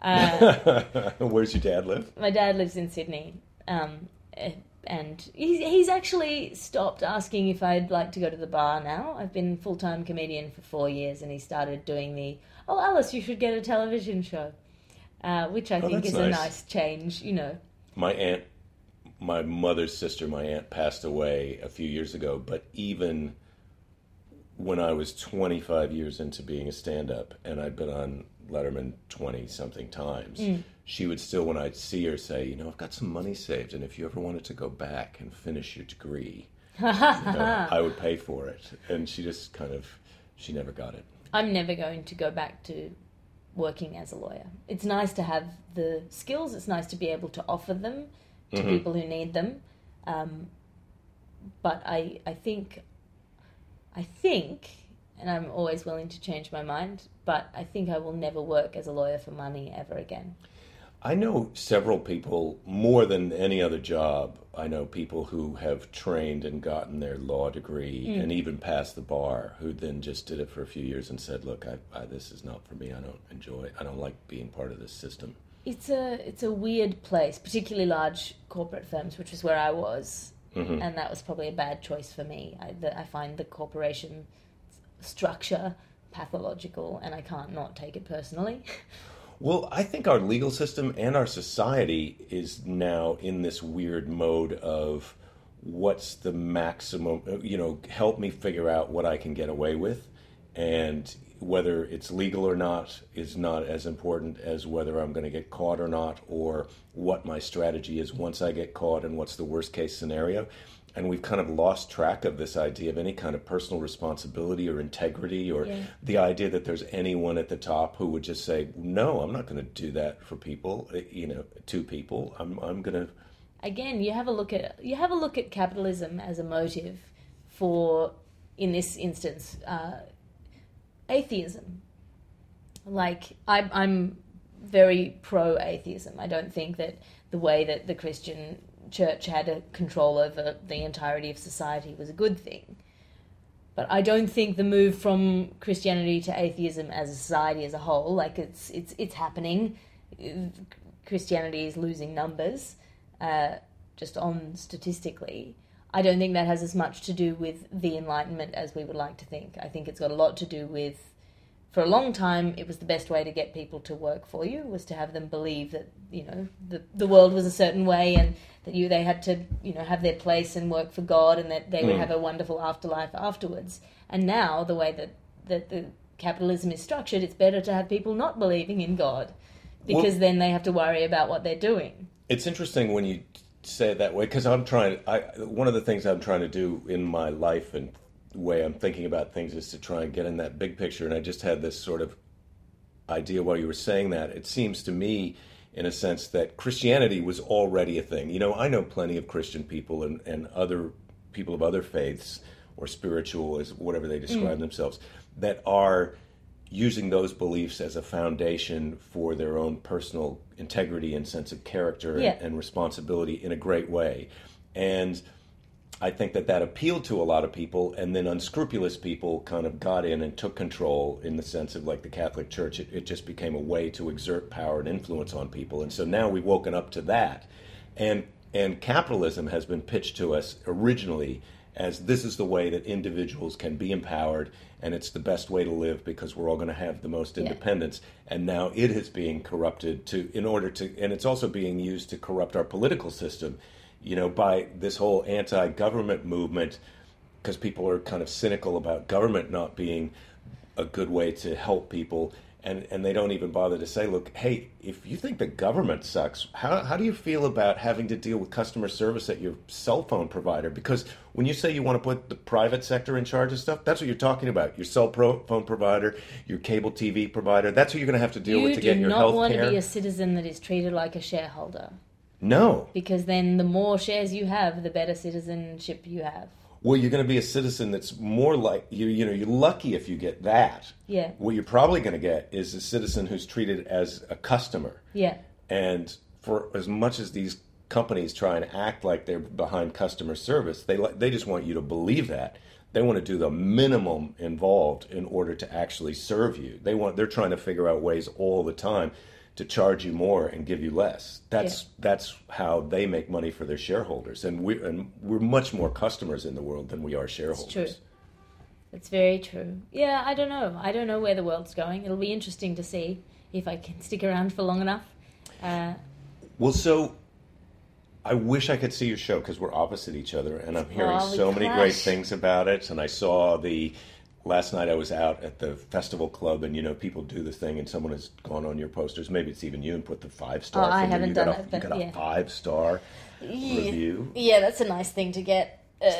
Where's your dad live? my dad lives in Sydney, um, eh, and he's, he's actually stopped asking if I'd like to go to the bar now. I've been full time comedian for four years, and he started doing the "Oh, Alice, you should get a television show," uh, which I Oh, think is a nice. nice change. You know, My aunt, my mother's sister, my aunt passed away a few years ago, but even when I was 25 years into being a stand up and I'd been on Letterman 20 something times, Mm. She would still, when I'd see her, say, You know, I've got some money saved, and if you ever wanted to go back and finish your degree, you know, I would pay for it. And she just kind of, she never got it. I'm never going to go back to working as a lawyer. It's nice to have the skills. It's nice to be able to offer them to people who need them. Um, but I, I think, I think, and I'm always willing to change my mind. But I think I will never work as a lawyer for money ever again. I know several people more than any other job. I know people who have trained and gotten their law degree Mm. and even passed the bar, who then just did it for a few years and said, "Look, I, I, this is not for me. I don't enjoy it. I don't like being part of this system." It's a it's a weird place, particularly large corporate firms, which is where I was, and that was probably a bad choice for me. I, the, I find the corporation structure pathological, and I can't not take it personally. Well, I think our legal system and our society is now in this weird mode of what's the maximum, you know, help me figure out what I can get away with. And whether it's legal or not is not as important as whether I'm going to get caught or not, or what my strategy is once I get caught and what's the worst case scenario. And we've kind of lost track of this idea of any kind of personal responsibility or integrity or Yeah. the idea that there's anyone at the top who would just say, "No, I'm not going to do that for people." eh, You know, to people, I'm I'm going to. Again, you have a look at you have a look at capitalism as a motive for, in this instance, uh, atheism. Like I, I'm very pro atheism. I don't think that the way that the Christian church had a control over the entirety of society was a good thing. But I don't think the move from Christianity to atheism as a society as a whole, like it's it's it's happening. Christianity is losing numbers, uh, just on statistically. I don't think that has as much to do with the Enlightenment as we would like to think. I think it's got a lot to do with, for a long time, it was the best way to get people to work for you was to have them believe that you know the the world was a certain way and that you they had to you know have their place and work for God and that they would Mm. have a wonderful afterlife afterwards. And now the way that that the capitalism is structured, it's better to have people not believing in God because Well- then they have to worry about what they're doing. It's interesting when you say it that way because I'm trying. I one of the things I'm trying to do in my life and way I'm thinking about things is to try and get in that big picture. And I just had this sort of idea while you were saying that. It seems to me, in a sense, that Christianity was already a thing. You know, I know plenty of Christian people and, and other people of other faiths or spiritual, as whatever they describe mm. themselves, that are using those beliefs as a foundation for their own personal integrity and sense of character and- and, responsibility in a great way. And I think that that appealed to a lot of people, and then unscrupulous people kind of got in and took control in the sense of like the Catholic Church. It, it just became a way to exert power and influence on people, and so now we've woken up to that, and and capitalism has been pitched to us originally as this is the way that individuals can be empowered, and it's the best way to live because we're all going to have the most Yeah. independence. And now it is being corrupted to in order to, and it's also being used to corrupt our political system you know, by this whole anti-government movement, because people are kind of cynical about government not being a good way to help people, and and they don't even bother to say, look, hey, if you think the government sucks, how how do you feel about having to deal with customer service at your cell phone provider? Because when you say you want to put the private sector in charge of stuff, that's what you're talking about. Your cell pro- phone provider, your cable TV provider, that's who you're going to have to deal You with to get your healthcare. You do not health want to be a citizen that is treated like a shareholder No. because then the more shares you have, the better citizenship you have. Well, you're going to be a citizen that's more like you. You know, you're lucky if you get that. Yeah. What you're probably going to get is a citizen who's treated as a customer. Yeah. And for as much as these companies try and act like they're behind customer service, they they just want you to believe that. They want to do the minimum involved in order to actually serve you. They want they're trying to figure out ways all the time to charge you more and give you less. That's that's how they make money for their shareholders. And we and we're much more customers in the world than we are shareholders. true. It's very true. Yeah, I don't know. I don't know where the world's going. It'll be interesting to see if I can stick around for long enough. Uh, Well, so I wish I could see your show because we're opposite each other, and I'm hearing Oh, so many great things about it. And I saw the last night I was out at the festival club, and you know people do the thing, and someone has gone on your posters. Maybe it's even you and put the five star. Oh, I haven't you got done a, it, You but got a yeah. five star yeah. review. Yeah, that's a nice thing to get uh,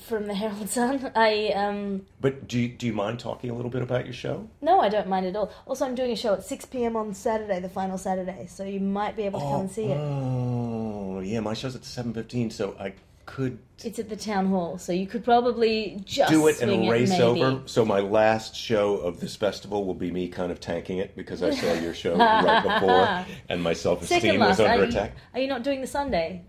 from the Herald Sun. I um But do you, do you mind talking a little bit about your show? no, I don't mind at all. Also, I'm doing a show at six p.m. on Saturday, the final Saturday, so you might be able to come and see it. Oh, yeah, my show's at seven fifteen, so I could It's at the town hall, so you could probably just do it and race maybe. over. So my last show of this festival will be me kind of tanking it because I saw your show right before, and my self-esteem was under are you, attack. are you not doing the Sunday?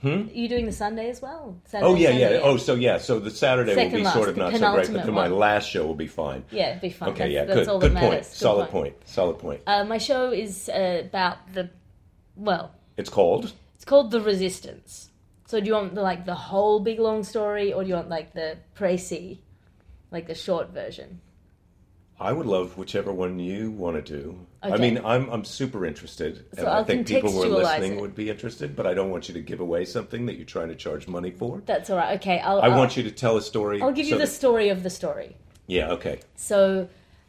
Hmm? Are you doing the Sunday as well? Saturday, Oh yeah, yeah. Sunday? Oh, so yeah. So the Saturday will be last, sort of not so great, but then my last show will be fine. Yeah, it'd be fine. Okay, that's, yeah, that's good, all good point. Good Solid point. Solid point. Uh, my show is uh, about the, well, It's called. it's called The Resistance. So do you want the, like the whole big long story, or do you want like the précis, like the short version? I would love whichever one you want to do. I mean, I'm I'm super interested, So and I I'll think people who are listening it. would be interested. But I don't want you to give away something that you're trying to charge money for. That's all right. Okay, I'll. I I'll, want you to tell a story. I'll give you the that- story of the story. Yeah. Okay. So,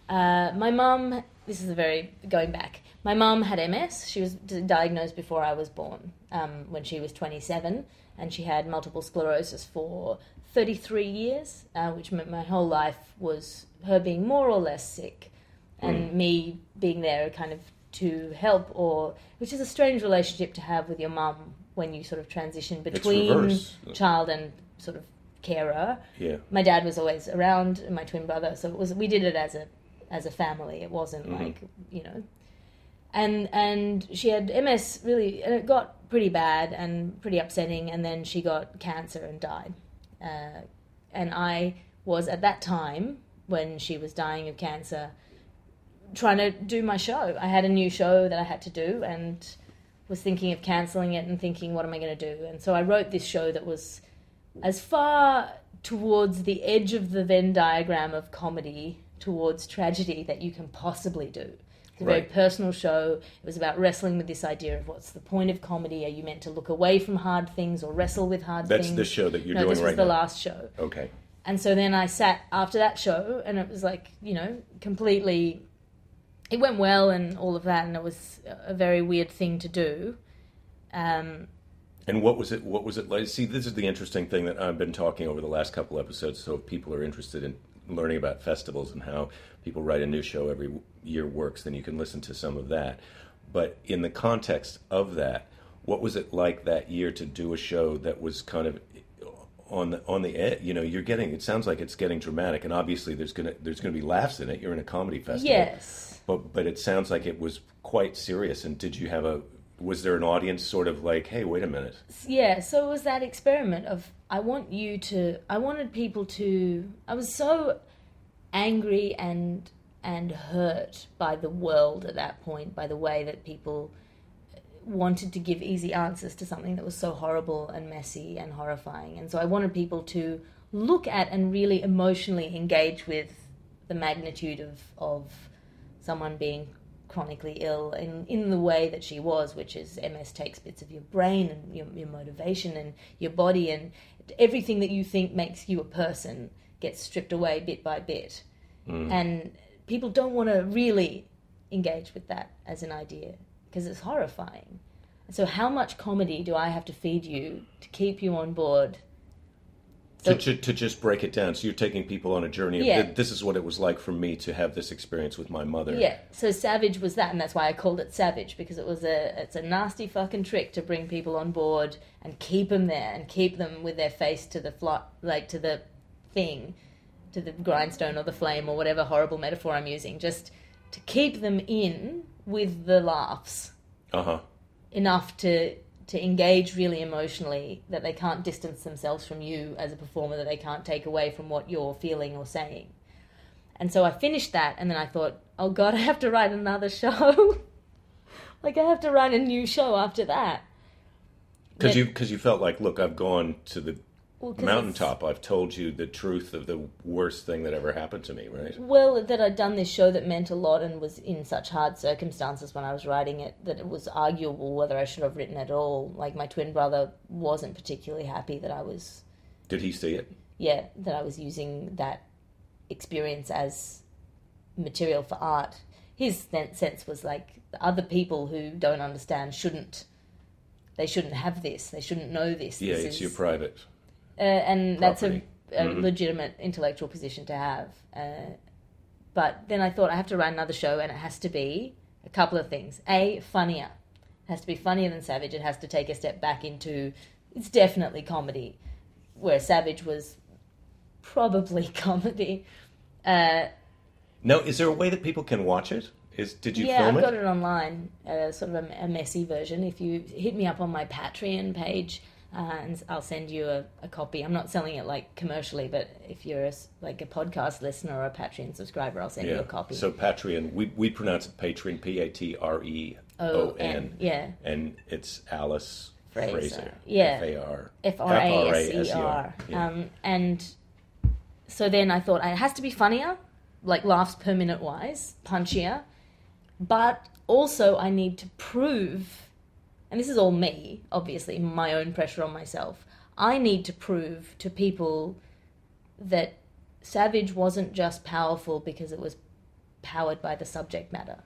uh, my mom. this is a very, going back, my mom had MS. She was diagnosed before I was born um, when she was 27, and she had multiple sclerosis for 33 years, uh, which meant my whole life was her being more or less sick and me being there kind of to help, or which is a strange relationship to have with your mum when you sort of transition between child and sort of carer. Yeah. my dad was always around and my twin brother so it was we did it as a as a family. It wasn't Mm-hmm. like you know. And and she had ms really and it got pretty bad and pretty upsetting and then she got cancer and died. Uh, and i was at that time when she was dying of cancer trying to do my show. I had a new show that i had to do and was thinking of cancelling it and thinking what am i going to do? And so i wrote this show that was as far towards the edge of the Venn diagram of comedy towards tragedy that you can possibly do. It's a very Right. personal show. It was about wrestling with this idea of what's the point of comedy? Are you meant to look away from hard things or wrestle with hard That's things? That's the show that you're no, doing this was right the now. last show. Okay. And so then I sat after that show, and it was like, you know, completely. It went well and all of that, and it was a very weird thing to do. Um, And what was it? What was it like? See, this is the interesting thing that I've been talking over the last couple episodes. So if people are interested in learning about festivals and how people write a new show every year works, then you can listen to some of that. But in the context of that, what was it like that year to do a show that was kind of on the on the ed, you know you're getting it sounds like it's getting dramatic and obviously there's gonna there's gonna be laughs in it you're in a comedy festival Yes. but but it sounds like it was quite serious and did you have a was there an audience sort of like hey wait a minute Yeah, so it was that experiment of I want you to I wanted people to I was so angry and and hurt by the world at that point by the way that people uh, wanted to give easy answers to something that was so horrible and messy and horrifying. And so I wanted people to look at and really emotionally engage with the magnitude of of someone being chronically ill in, in the way that she was, which is MS takes bits of your brain and your, your motivation and your body and everything that you think makes you a person gets stripped away bit by bit. Mm. And people don't want to really engage with that as an idea because it's horrifying. So, how much comedy do I have to feed you to keep you on board? To, to, to just break it down so you're taking people on a journey Yeah. "Th- this is what it was like for me to have this experience with my mother Yeah, so Savage was that, and that's why I called it Savage because it was a it's a nasty fucking trick to bring people on board and keep them there and keep them with their face to the fly, like to the thing, to the grindstone or the flame or whatever horrible metaphor I'm using, just to keep them in with the laughs uh-huh enough to to engage really emotionally that they can't distance themselves from you as a performer that they can't take away from what you're feeling or saying. And so i finished that and then i thought oh god i have to write another show. Like i have to write a new show after that. Because you because you felt like look i've gone to the Well, mountaintop i've told you the truth of the worst thing that ever happened to me right Well, that I'd done this show that meant a lot and was in such hard circumstances when I was writing it that it was arguable whether I should have written it at all. Like my twin brother wasn't particularly happy that I was did he see it yeah, that I was using that experience as material for art. His sense was like other people who don't understand shouldn't. They shouldn't have this. They shouldn't know this. yeah This it's is- your private uh, and that's a, property. a Mhm. legitimate intellectual position to have. Uh, but then I thought I have to write another show, and it has to be a couple of things. A funnier, it has to be funnier than Savage. It has to take a step back into. It's definitely comedy, where Savage was probably comedy. Uh, now is there a way that people can watch it is did you yeah, film I've it got it online, uh, sort of a, a messy version. If you hit me up on my Patreon page, uh, and I'll send you a, a copy. I'm not selling it like commercially, but if you're a, like a podcast listener or a Patreon subscriber, I'll send you a copy. so patreon we, we pronounce it patreon p-a-t-r-e-o-n yeah, and it's alice Fraser. fraser, Yeah. f-a-r F R A S E F-R-A-S-E-R. R. Yeah. Um, and so then I thought it has to be funnier, like laughs per minute wise, punchier, but also I need to prove, and this is all me, obviously, my own pressure on myself. I need to prove to people that Savage wasn't just powerful because it was powered by the subject matter.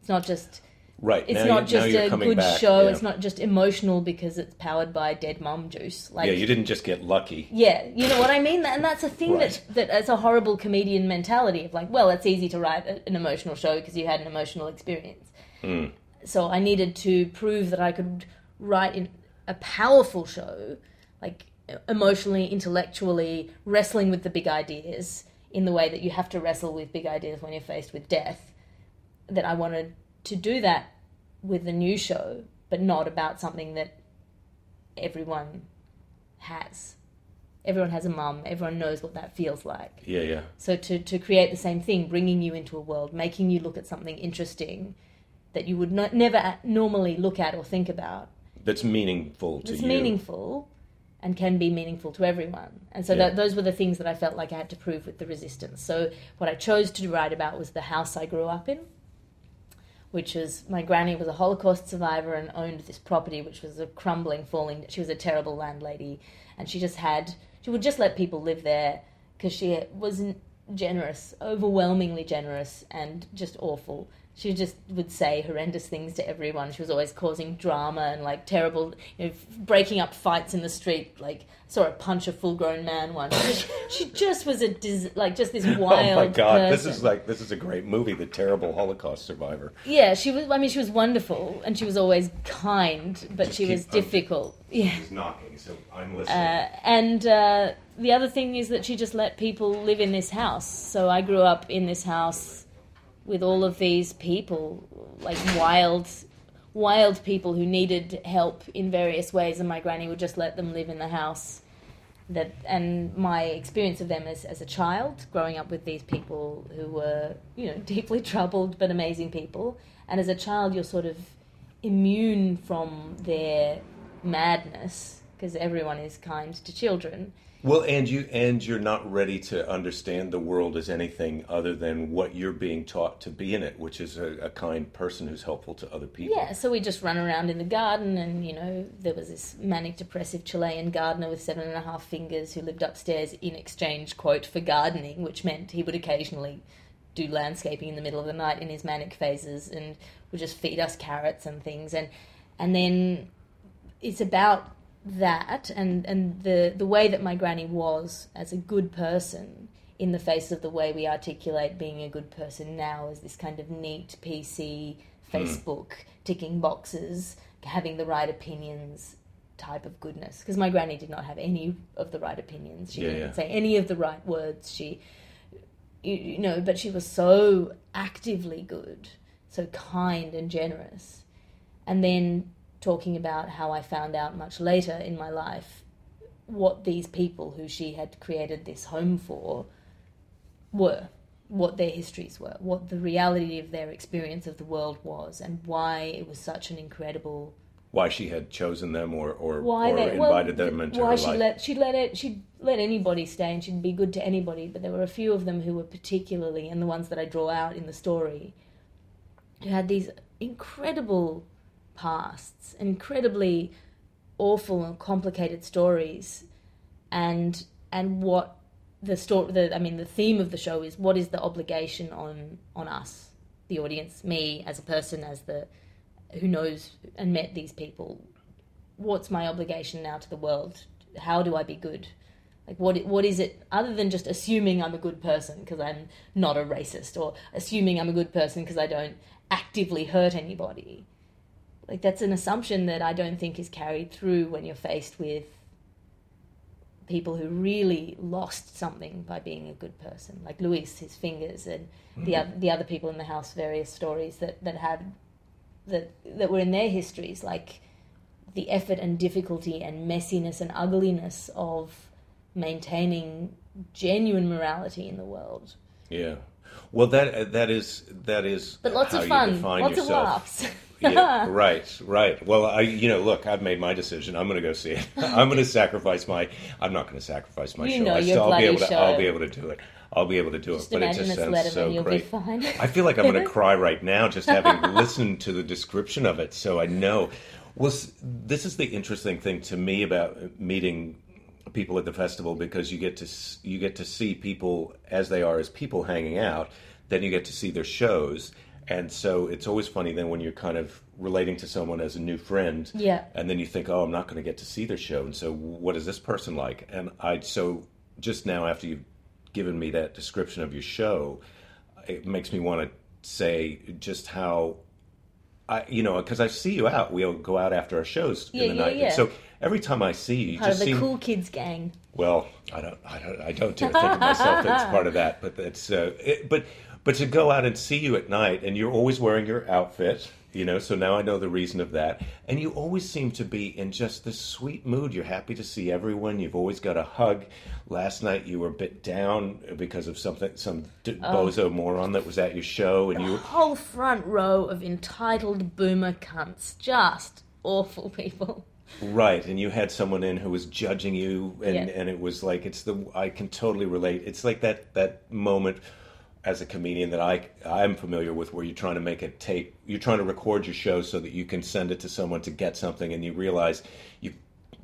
It's not just right it's now not just a good back, show. yeah. It's not just emotional because it's powered by dead mum juice. Like yeah you didn't just get lucky yeah, you know what I mean? And that's a thing Right. that, that it's a horrible comedian mentality of like, well, it's easy to write an emotional show because you had an emotional experience. Hmm. So I needed to prove that I could write in a powerful show, like emotionally, intellectually, wrestling with the big ideas in the way that you have to wrestle with big ideas when you're faced with death. That I wanted to do that with the new show, but not about something that everyone has. Everyone has a mum. Everyone knows what that feels like. yeah yeah So to to create the same thing, bringing you into a world, making you look at something interesting that you would not, never normally look at or think about. that's meaningful to It's you meaningful and can be meaningful to everyone. And so Yeah. that, those were the things that I felt like I had to prove with the resistance. So what I chose to write about was the house I grew up in, which was my granny was a Holocaust survivor and owned this property, which was a crumbling, falling. She was a terrible landlady, and she just had she would just let people live there because she was generous, overwhelmingly generous, and just awful. She just would say horrendous things to everyone. She was always causing drama and like terrible, you know, breaking up fights in the street. Like saw her punch a full-grown man once. She, just was a dis- like just this wild. oh my god, this is like this is a great movie. The terrible Holocaust survivor. Yeah, she was. I mean, she was wonderful, and she was always kind, but Just she was um, difficult. Yeah. He's knocking, so I'm listening. Uh, and uh, the other thing is that she just let people live in this house. So I grew up in this house with all of these people, like wild, wild people who needed help in various ways, and my granny would just let them live in the house. That and my experience of them as as a child, growing up with these people who were you know deeply troubled but amazing people, and as a child you're sort of immune from their madness because everyone is kind to children. Well, and you and you're not ready to understand the world as anything other than what you're being taught to be in it, which is a, a kind person who's helpful to other people. Yeah, so we just run around in the garden, and you know, there was this manic depressive Chilean gardener with seven and a half fingers who lived upstairs in exchange, quote, for gardening, which meant he would occasionally do landscaping in the middle of the night in his manic phases and would just feed us carrots and things. And and then it's about that and, and the, the way that my granny was as a good person in the face of the way we articulate being a good person now as this kind of neat PC hmm. Facebook ticking boxes, having the right opinions type of goodness. Because my granny did not have any of the right opinions. She Yeah, didn't yeah. say any of the right words. She, you, you know, but she was so actively good, so kind and generous. And then talking about how I found out much later in my life what these people who she had created this home for were, what their histories were, what the reality of their experience of the world was, and why it was such an incredible Why she had chosen them or or, why or they invited well, them into why her she life. let she let it she let anybody stay and she'd be good to anybody but there were a few of them who were particularly and the ones that I draw out in the story who had these incredible pasts incredibly awful and complicated stories. And and what the story the I mean the theme of the show is what is the obligation on on us the audience me as a person as the who knows and met these people. What's my obligation now to the world? How do i be good? Like what what is it other than just assuming i'm a good person because i'm not a racist or assuming i'm a good person because i don't actively hurt anybody like that's an assumption that i don't think is carried through when you're faced with people who really lost something by being a good person like luis his fingers and the mm-hmm. other the other people in the house various stories that that had that that were in their histories, like the effort and difficulty and messiness and ugliness of maintaining genuine morality in the world. Yeah. Well, that that is that is. But lots of fun, lots yourself. of laughs. yeah, right, right. Well, I, you know, look, I've made my decision. I'm going to go see it. I'm going to sacrifice my. I'm not going to sacrifice my You show. know I your I'll be able to. show. I'll be able to do it. I'll be able to do Just it. But it just sounds so you'll great. be fine. I feel like I'm going to cry right now just having listened to the description of it. So I know. Well, this is the interesting thing to me about uh, meeting people at the festival because you get to you get to see people as they are as people hanging out. Then you get to see their shows, and so it's always funny then when you're kind of relating to someone as a new friend. Yeah. And then you think, oh, I'm not going to get to see their show, and so what is this person like? And I so just now after you've given me that description of your show, it makes me want to say just how I, you know, because I see you out. We'll go out after our shows Yeah, in the yeah, night. Yeah. so every time I see you, you Part of just the seem cool kids gang. well. I don't, I don't, I don't dare think of myself as part of that. But that's, uh, it, but, but to go out and see you at night, and you're always wearing your outfit. You know, so now I know the reason of that. And you always seem to be in just this sweet mood. You're happy to see everyone. You've always got a hug. Last night you were a bit down because of something, some d- Oh. bozo moron that was at your show, and you were, Whole front row of entitled boomer cunts. Just awful people. Right, and you had someone in who was judging you, and, Yeah. and it was like it's the I can totally relate. It's like that that moment as a comedian that I I'm familiar with, where you're trying to make a tape, you're trying to record your show so that you can send it to someone to get something, and you realize you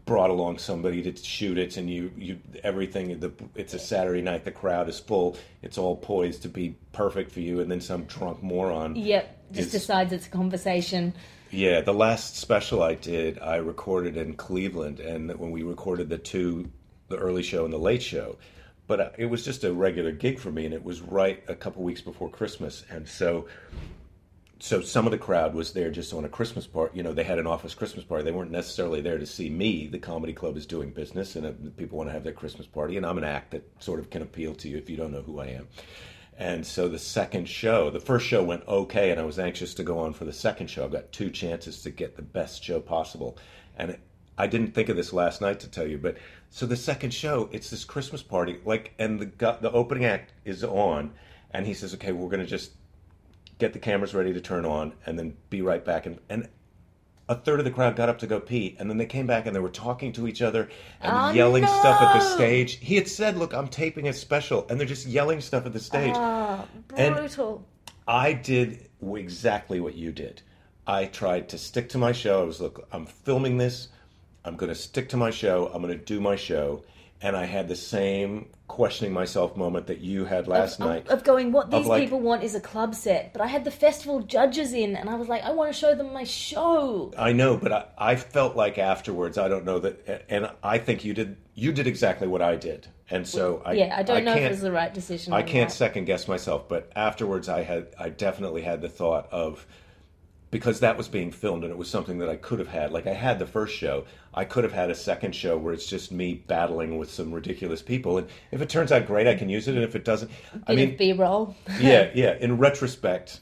brought along somebody to shoot it, and you you everything. The it's a Saturday night, the crowd is full. It's all poised to be perfect for you, and then some drunk moron. Yep, just is- decides it's a conversation. Yeah, the last special I did, I recorded in Cleveland, and when we recorded the two, the early show and the late show, but uh, it was just a regular gig for me, and it was right a couple weeks before Christmas, and so, so some of the crowd was there just on a Christmas party. You know, they had an office Christmas party. They weren't necessarily there to see me. The comedy club is doing business, and uh, people want to have their Christmas party, and I'm an act that sort of can appeal to you if you don't know who I am. And so the second show, the first show went okay, and I was anxious to go on for the second show. I've got two chances to get the best show possible. And I didn't think of this last night to tell you, but so the second show, it's this Christmas party, like, and the the opening act is on, and he says, "Okay, we're going to just get the cameras ready to turn on, and then be right back." And and a third of the crowd got up to go pee, and then they came back and they were talking to each other and Oh, yelling stuff at the stage. He had said, "Look, I'm taping a special," and they're just yelling stuff at the stage. Oh, and- brutal. I did exactly what you did. I tried to stick to my show. I was, look, I'm filming this. I'm going to stick to my show. I'm going to do my show. And I had the same questioning myself moment that you had last of, night. of going, what these like- people want is a club set. But I had the festival judges in, and I was like, I want to show them my show. I know, but I, I felt like afterwards, I don't know that, and I think you did. You did exactly what I did, and so I yeah, I don't know if it was the right decision. I can't not. second guess myself, but afterwards I had I definitely had the thought of because that was being filmed and it was something that I could have had. Like I had the first show, I could have had a second show where it's just me battling with some ridiculous people. And if it turns out great, I can use it. And if it doesn't, I mean, B-roll. yeah, yeah. In retrospect,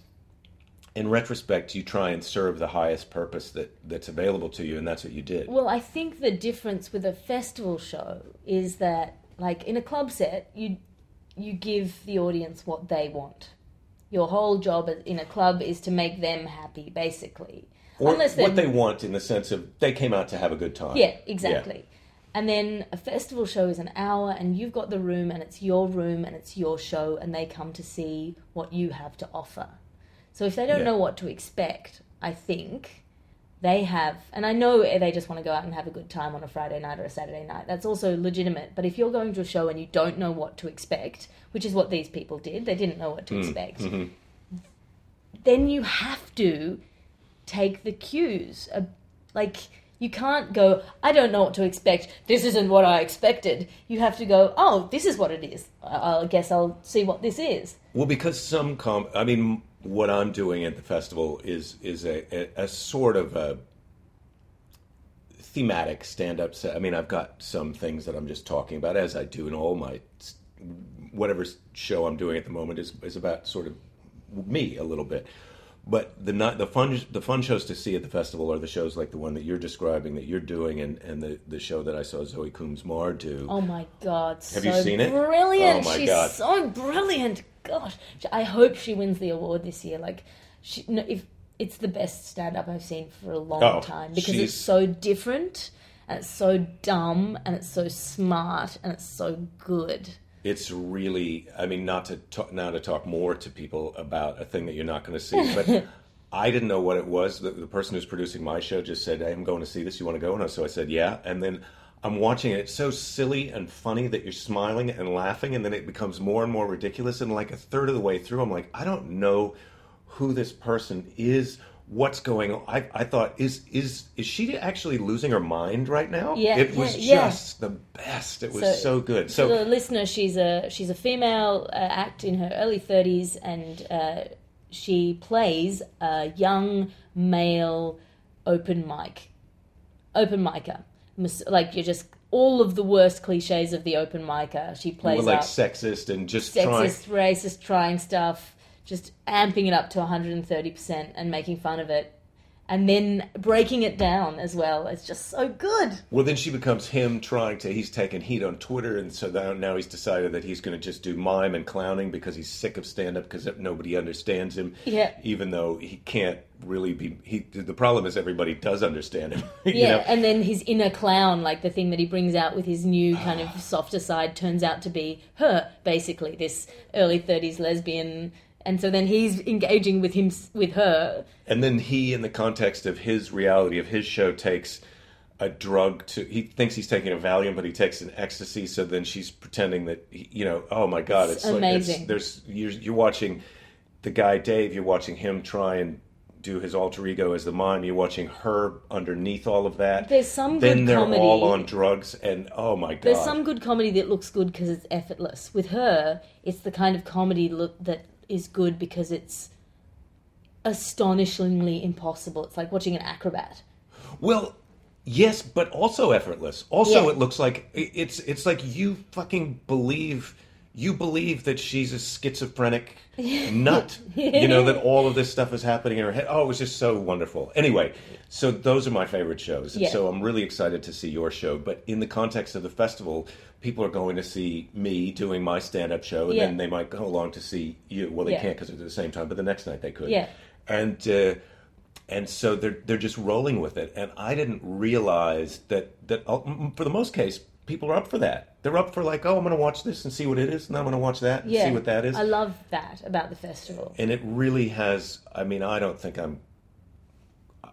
in retrospect, you try and serve the highest purpose that that's available to you, and that's what you did. Well, I think the difference with a festival show is that, like in a club set, you you give the audience what they want. Your whole job in a club is to make them happy, basically. Or Unless what they want in the sense of they came out to have a good time. Yeah, exactly. And then a festival show is an hour, and you've got the room, and it's your room, and it's your show, and they come to see what you have to offer. So if they don't Yeah. know what to expect, I think they have, and I know they just want to go out and have a good time on a Friday night or a Saturday night. That's also legitimate. But if you're going to a show and you don't know what to expect, which is what these people did, they didn't know what to expect, then you have to take the cues. Uh, like, you can't go, I don't know what to expect. This isn't what I expected. You have to go, oh, this is what it is. I I guess I'll see what this is. Well, because some com, I mean, what I'm doing at the festival is is a, a, a sort of a thematic stand-up set. I mean, I've got some things that I'm just talking about, as I do in all my whatever show I'm doing at the moment is is about sort of me a little bit. But the not, the fun the fun shows to see at the festival are the shows like the one that you're describing that you're doing, and, and the, the show that I saw Zoe Coombs Marr do. Oh my god! Have so you seen it? Brilliant! Oh my She's God. so brilliant. Gosh, I hope she wins the award this year. Like, she, no, if it's the best stand up I've seen for a long Oh, time because she's- it's so different and it's so dumb and it's so smart and it's so good. it's really i mean not to talk now to talk more to people about a thing that you're not going to see but i didn't know what it was the, the person who's producing my show just said hey, i'm going to see this you want to go and so i said yeah and then i'm watching it it's so silly and funny that you're smiling and laughing and then it becomes more and more ridiculous. And like a third of the way through i'm like i don't know who this person is. What's going on? I, I thought is is is she actually losing her mind right now? Yeah, it was yeah, yeah. just the best. It was So- so, good. So, the listener, she's a she's a female uh, act in her early thirties, and uh, she plays a young male open mic, open micer. Like you're just all of the worst cliches of the open micer. She plays like up sexist and just trying. sexist, racist, trying stuff, just amping it up to 130 percent and making fun of it, and then breaking it down as well. It's just so good. Well, then she becomes him trying to. He's taken heat on Twitter, and so now, now he's decided that he's going to just do mime and clowning because he's sick of stand up because nobody understands him. Yeah. Even though he can't really be. He the problem is everybody does understand him. Yeah, know? and then his inner clown, like the thing that he brings out with his new kind of ah. softer side, turns out to be her, basically, this early 30s lesbian. And so then he's engaging with him, with her. And then he, in the context of his reality of his show, takes a drug to he thinks he's taking a Valium, but he takes an ecstasy. So then she's pretending that he- you know. Oh my God! It's, It's like it's, amazing. there's you're, you're watching the guy Dave. You're watching him try and do his alter ego as the mime. You're watching her underneath all of that. There's some good then good they're comedy. all on drugs, and oh my God! There's some good comedy that looks good because it's effortless. With her, it's the kind of comedy look that is good because it's astonishingly impossible. It's like watching an acrobat. Well, yes, but also effortless. Also, Yeah. it looks like it's it's like you fucking believe you believe that she's a schizophrenic nut. you know that all of this stuff is happening in her head. Oh, it was just so wonderful. Anyway, so those are my favorite shows, and Yeah. so I'm really excited to see your show. But in the context of the festival, people are going to see me doing my stand-up show, and Yeah. then they might go along to see you. Well, they Yeah. can't because it's at the same time, but the next night they could. Yeah. and. Uh, and so they're they're just rolling with it. And I didn't realize that that uh, for the most case, people are up for that. They're up for like, oh, I'm going to watch this and see what it is, and I'm going to watch that and Yeah, see what that is. I love that about the festival. and it really has. I mean, I don't think I'm. I-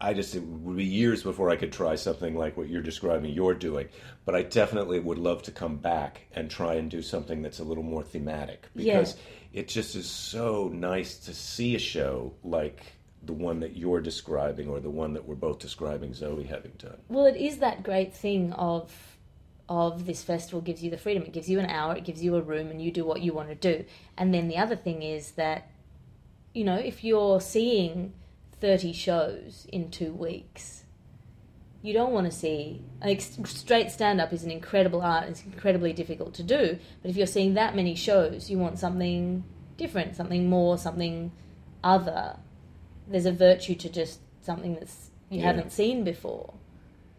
I just it would be years before I could try something like what you're describing. You're doing, but I definitely would love to come back and try and do something that's a little more thematic because it just is so nice to see a show like the one that you're describing or the one that we're both describing Zoe having done. Well, it is that great thing of of this festival gives you the freedom. It gives you an hour, it gives you a room, and you do what you want to do. And then the other thing is that, you know, if you're seeing thirty shows in two weeks, you don't want to see like straight stand up is an incredible art. It's incredibly difficult to do. But if you're seeing that many shows, you want something different, something more, something other. There's a virtue to just something that's you Yeah. haven't seen before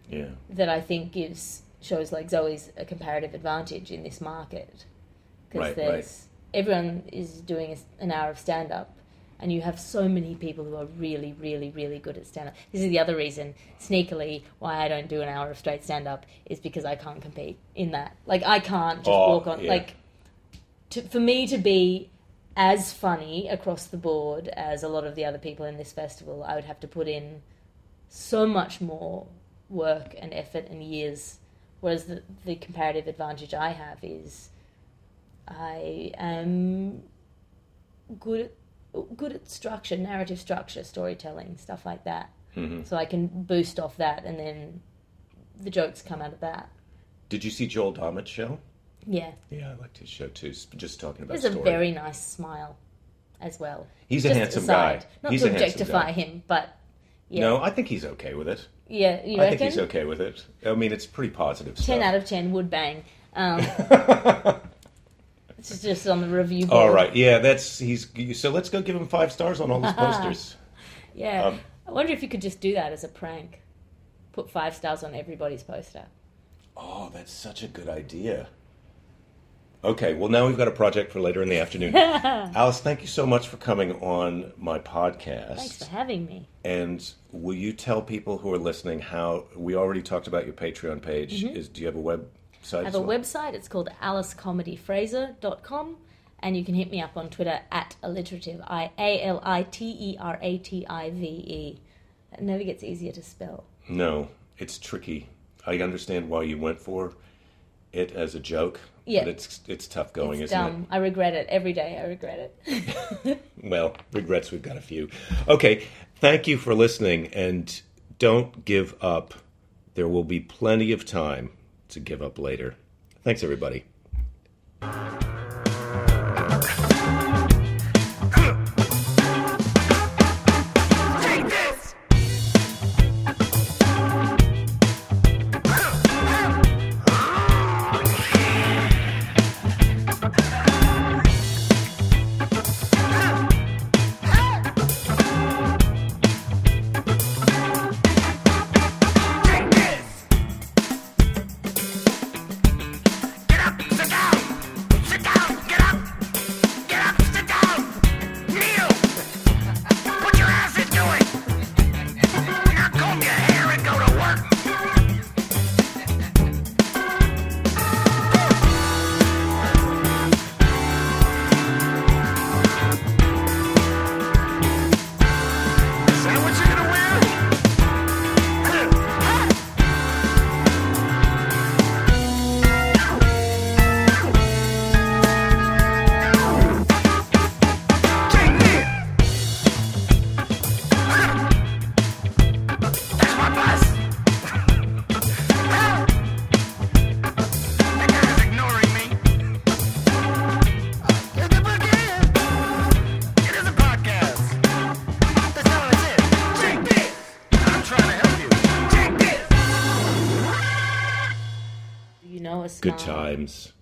Yeah. that I think gives shows like Zoe's a comparative advantage in this market because Right, there's everyone is doing an hour of stand up and you have so many people who are really really really good at stand up this is the other reason sneakily why I don't do an hour of straight stand up is because I can't compete in that like I can't just Oh, walk on yeah. like to, for me to be as funny across the board as a lot of the other people in this festival, I would have to put in so much more work and effort and years. Whereas the, the comparative advantage I have is I am good at, good at structure, narrative structure, storytelling, stuff like that. Mm-hmm. So I can boost off that, and then the jokes come out of that. Did you see Joel Dommett's show? Yeah, Yeah, I liked his show too. Just talking about there's a story. very nice smile as well. He's a handsome aside. guy. Not He's to objectify him, but yeah, No, I think he's okay with it. Yeah, you I reckon? think he's okay with it. I mean, it's pretty positive stuff. Ten out of ten would bang. Um, it's just on the review board. All right, yeah, that's he's. So let's go give him five stars on all his posters. Yeah, Um, I wonder if you could just do that as a prank. Put five stars on everybody's poster. Oh, that's such a good idea. Okay, well now we've got a project for later in the afternoon. Alice, thank you so much for coming on my podcast. Thanks for having me. And will you tell people who are listening how we already talked about your Patreon page? Is do you have a website? Mm-hmm. I have a well? website. It's called alicecomedyfraser.com. And you can hit me up on Twitter at alliterative. I A L I T E R A T I V E. It never gets easier to spell. No, it's tricky. I understand why you went for it as a joke. Yeah. But it's it's tough going, It's isn't dumb. I regret it every day. I regret it. it? Well, regrets we've got a few. Okay, thank you for listening and don't give up. There will be plenty of time to give up later. Thanks everybody. Good times.